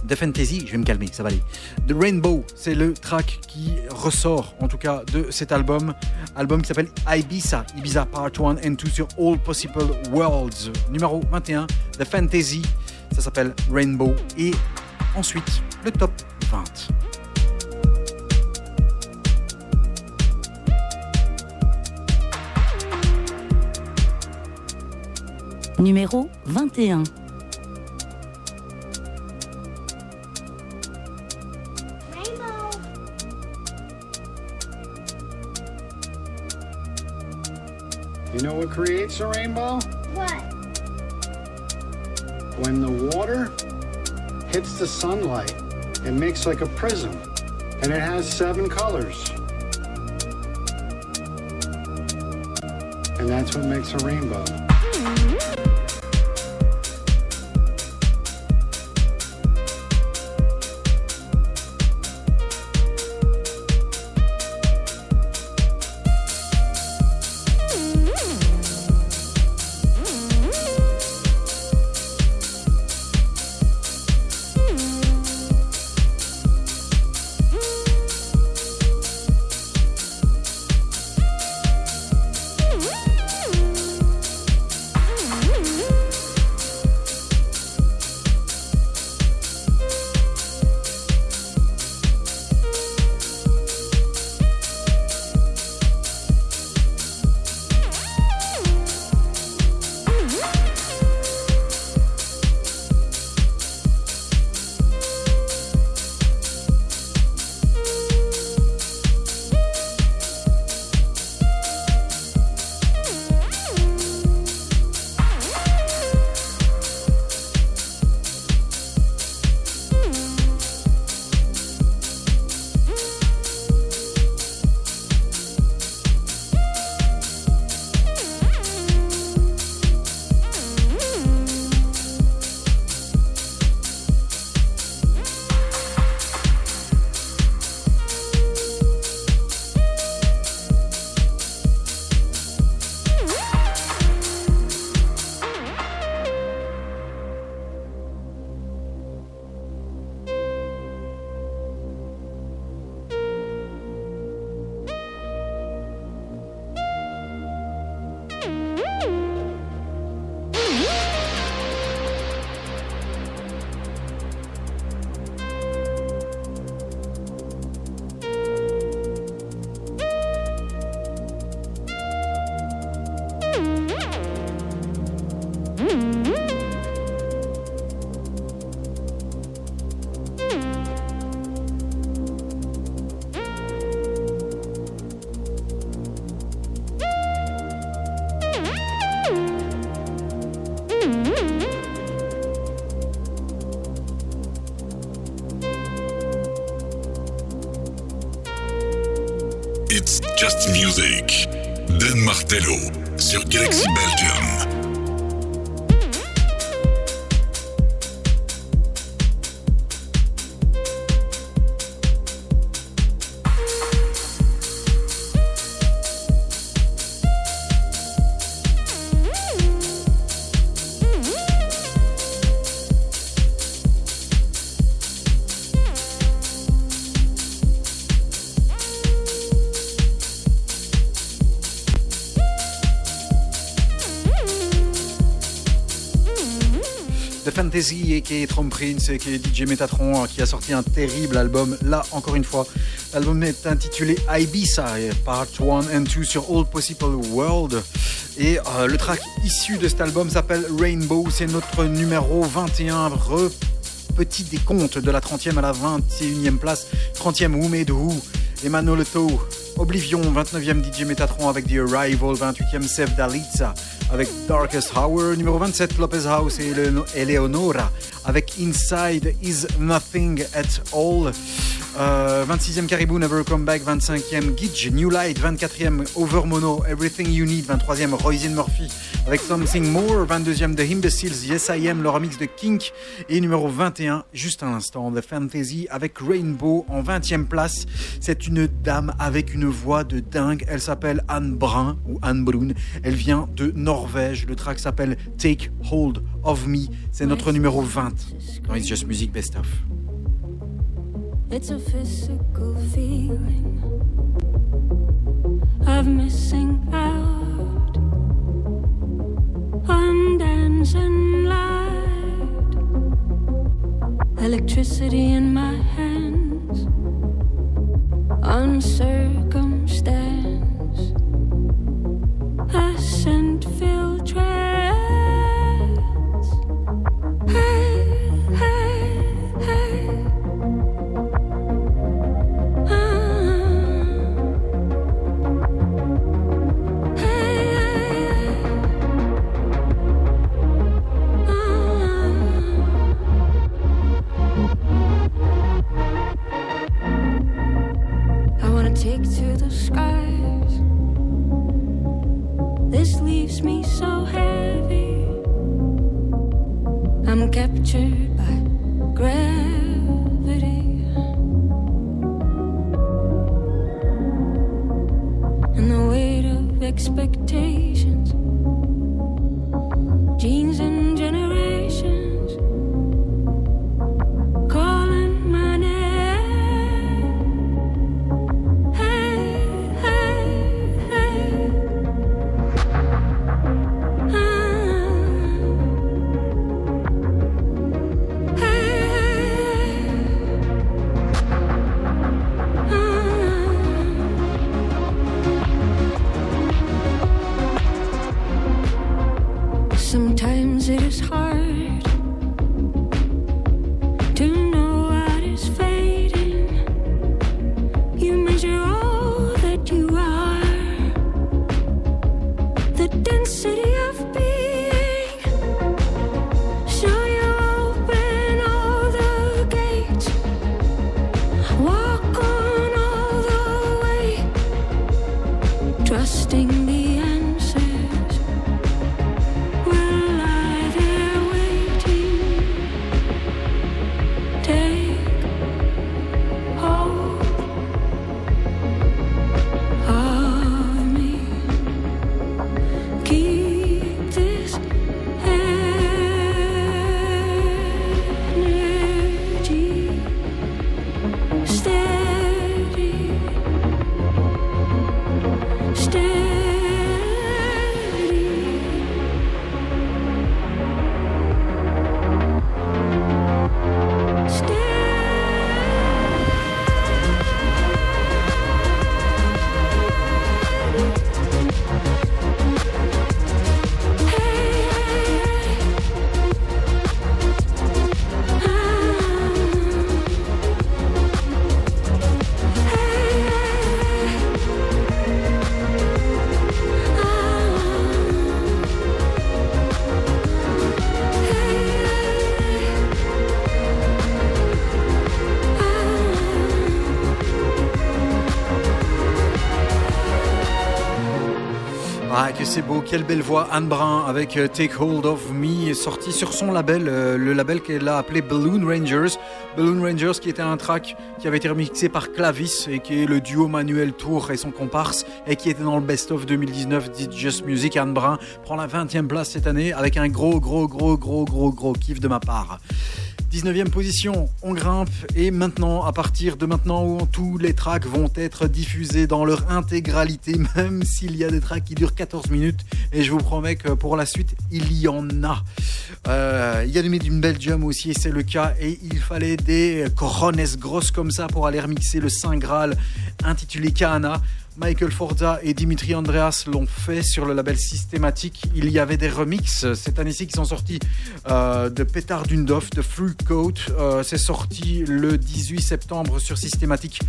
The Fantasy, je vais me calmer, ça va aller. The Rainbow, c'est le track qui ressort, en tout cas, de cet album. Album qui s'appelle Ibiza, Ibiza Part 1 and 2 sur All Possible Worlds. Numéro 21, The Fantasy, ça s'appelle Rainbow. Et ensuite, le top 20. Numéro 21. You know what creates a rainbow? What? When the water hits the sunlight, it makes like a prism, and it has seven colors. And that's what makes a rainbow. Fantasy et qui est Tom Prince et qui est DJ Metatron qui a sorti un terrible album. Là, encore une fois, l'album est intitulé Ibiza, Part 1 and 2 sur All Possible World. Et euh, le track issu de cet album s'appelle Rainbow. C'est notre numéro 21. Re petit décompte de la 30e à la 21e place. 30e Who Made Who. Emmanuel Leto. Oblivion, 29e DJ Metatron avec The Arrival. 28e Sef Dalitza avec Darkest Hour. Numéro 27 Lopez House et Ele- Eleonora avec Inside Is Nothing at All. Euh, 26e Caribou Never Come Back, 25e Gidge New Light, 24e Overmono Everything You Need, 23e Roisin Murphy avec Something More, 22e The Imbeciles Yes I Am, le remix de Kink. Et numéro 21 juste à l'instant The Fantasy avec Rainbow en 20e place. C'est une dame avec une voix de dingue, elle s'appelle Anne Brun ou Anne Brun, elle vient de Norvège, le track s'appelle Take Hold of Me, c'est notre numéro 20 dans It's Just Music Best Of. It's a physical feeling of missing out on dancing light. Electricity in my hands on circumstance. A scent filled. Captured by gravity. and the weight of c'est beau, quelle belle voix, Anne Brun avec euh, Take Hold of Me, sorti sur son label, euh, le label qu'elle a appelé Balloon Rangers. Balloon Rangers qui était un track qui avait été remixé par Clavis et qui est le duo Manuel Tour et son comparse et qui était dans le Best of 2019 dit Just Music. Anne Brun prend la 20e place cette année avec un gros, gros, gros, gros, gros, gros kiff de ma part. 19e position, on grimpe et maintenant, à partir de maintenant, où tous les tracks vont être diffusés dans leur intégralité, même s'il y a des tracks qui durent 14 minutes. Et je vous promets que pour la suite, il y en a. Euh, il y a du Made in Belgium aussi, et c'est le cas. Et il fallait des corones grosses comme ça pour aller remixer le Saint Graal intitulé Kahana. Michael Forza et Dimitri Andreas l'ont fait sur le label Systématique. Il y avait des remixes cette année-ci qui sont sortis euh, de Petard Dundov, de Fruit Coat. Euh, c'est sorti le 18 septembre sur Systématique,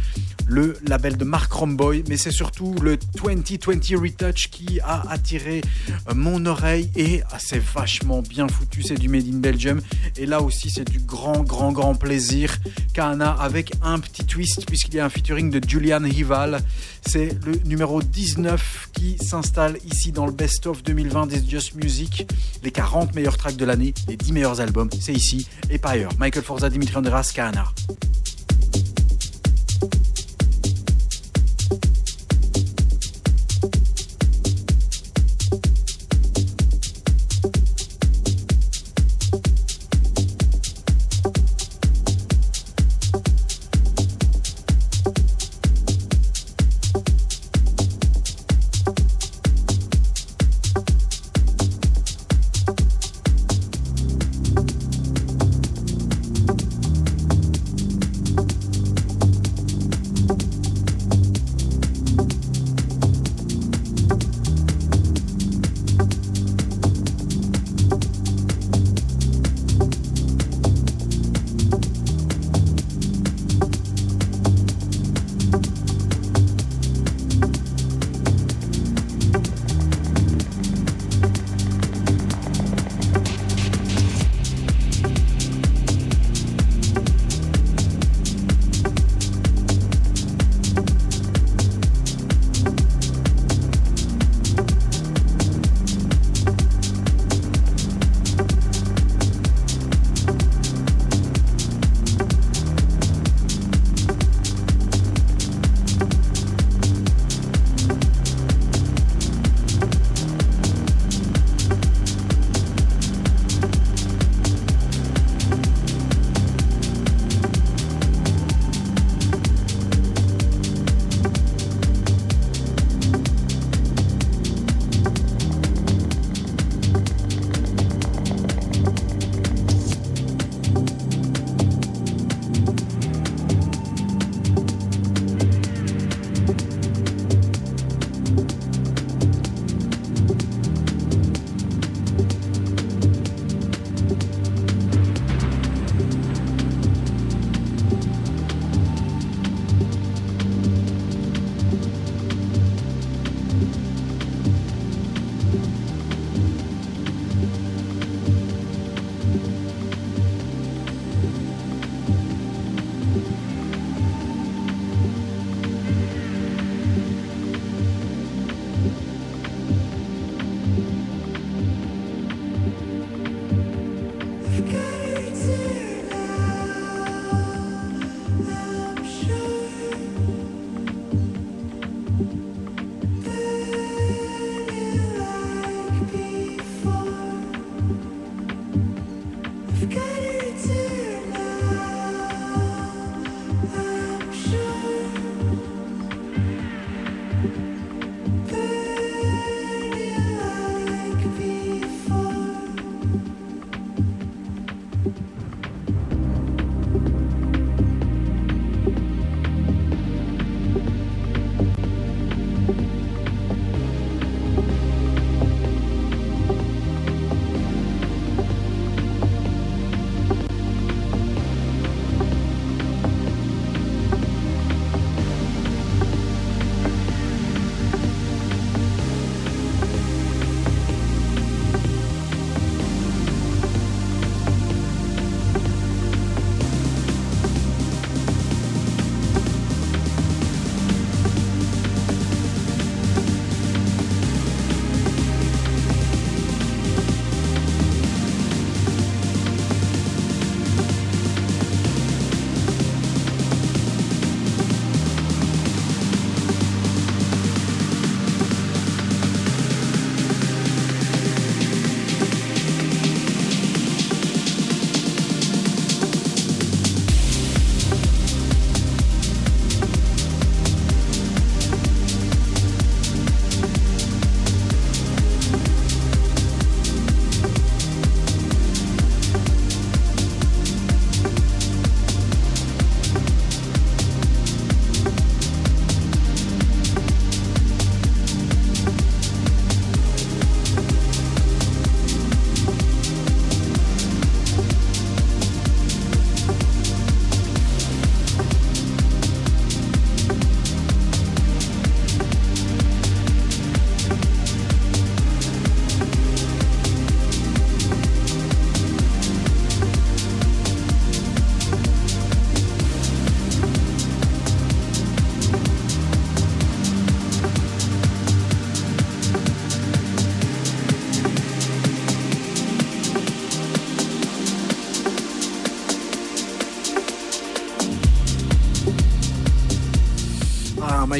le label de Mark Romboy. Mais c'est surtout le 2020 Retouch qui a attiré euh, mon oreille et ah, c'est vachement bien foutu. C'est du Made in Belgium. Et là aussi, c'est du grand, grand, grand plaisir. Kana avec un petit twist puisqu'il y a un featuring de Julian Hival. C'est le numéro 19 qui s'installe ici dans le Best of 2020 des Just Music. Les 40 meilleurs tracks de l'année, les 10 meilleurs albums, c'est ici et pas ailleurs. Michael Forza, Dimitri Andreas, Kahana.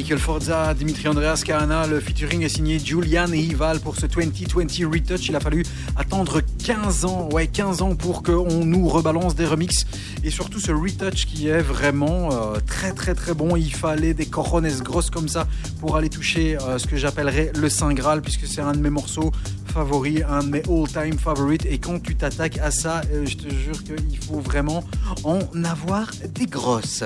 Michael Forza, Dimitri Andreas Kahana. Le featuring est signé Julian Ival pour ce 2020 Retouch. Il a fallu attendre 15 ans, ouais, 15 ans pour qu'on nous rebalance des remixes. Et surtout ce Retouch qui est vraiment euh, très très très bon. Il fallait des corones grosses comme ça pour aller toucher euh, ce que j'appellerais le Saint Graal, puisque c'est un de mes morceaux favoris, un de mes all-time favorites. Et quand tu t'attaques à ça, euh, je te jure qu'il faut vraiment en avoir des grosses.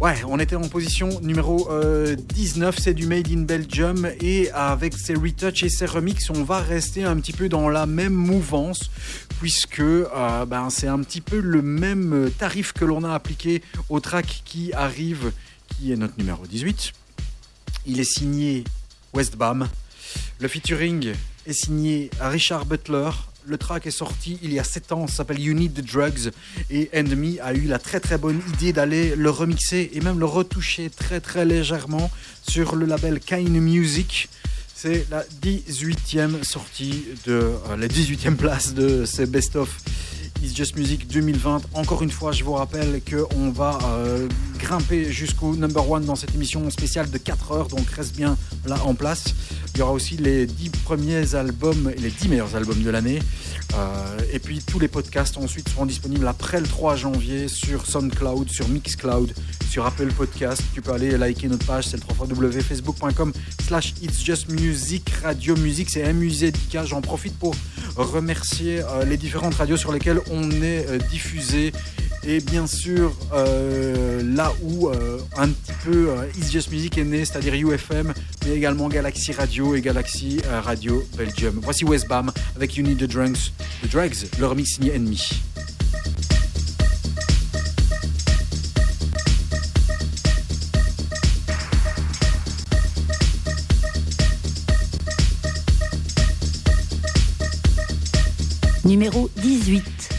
Ouais, on était en position numéro euh, 19, c'est du Made in Belgium et avec ses retouches et ses remixes, on va rester un petit peu dans la même mouvance puisque euh, ben, c'est un petit peu le même tarif que l'on a appliqué au track qui arrive, qui est notre numéro 18. Il est signé Westbam. Le featuring est signé Richard Butler. Le track est sorti il y a 7 ans, s'appelle You Need the Drugs. Et Enemy a eu la très très bonne idée d'aller le remixer et même le retoucher très très légèrement sur le label Kind Music. C'est la 18e sortie de euh, la 18e place de ce Best of It's Just Music 2020. Encore une fois, je vous rappelle qu'on va euh, grimper jusqu'au number one dans cette émission spéciale de 4 heures, donc reste bien là en place. Il y aura aussi les 10 premiers albums les 10 meilleurs albums de l'année. Euh, et puis tous les podcasts ensuite seront disponibles après le 3 janvier sur SoundCloud, sur Mixcloud, sur Apple Podcast. Tu peux aller liker notre page, c'est le www.facebook.com slash It's Just Music Radio Music, c'est MUZK. J'en profite pour remercier euh, les différentes radios sur lesquelles on est euh, diffusé. Et bien sûr, là où un petit peu It's Just Music est né, c'est-à-dire UFM, mais également Galaxy Radio et Galaxy Radio Belgium. Voici Westbam avec You Need the Drugs, the Drugs le remix signé Enemy. Numéro 18.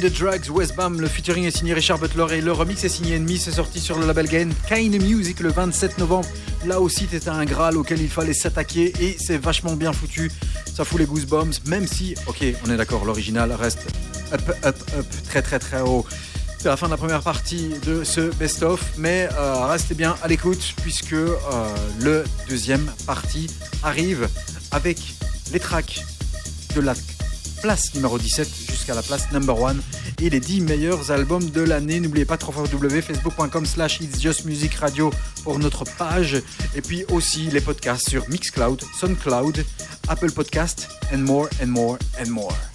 The Drugs, Westbam, le featuring est signé Richard Butler et le remix est signé Enemy, c'est sorti sur le label Gain Kind Music le 27 novembre. Là aussi, c'était un graal auquel il fallait s'attaquer et c'est vachement bien foutu. Ça fout les goosebumps, même si, ok, on est d'accord, l'original reste up, up, up, très très très haut. C'est la fin de la première partie de ce best-of, mais euh, restez bien à l'écoute puisque euh, le deuxième partie arrive avec les tracks de la place numéro 17 jusqu'à la place number 1 et les 10 meilleurs albums de l'année. N'oubliez pas www.facebook.com slash It's Just Music Radio pour notre page et puis aussi les podcasts sur Mixcloud, Soundcloud, Apple Podcast and more and more and more.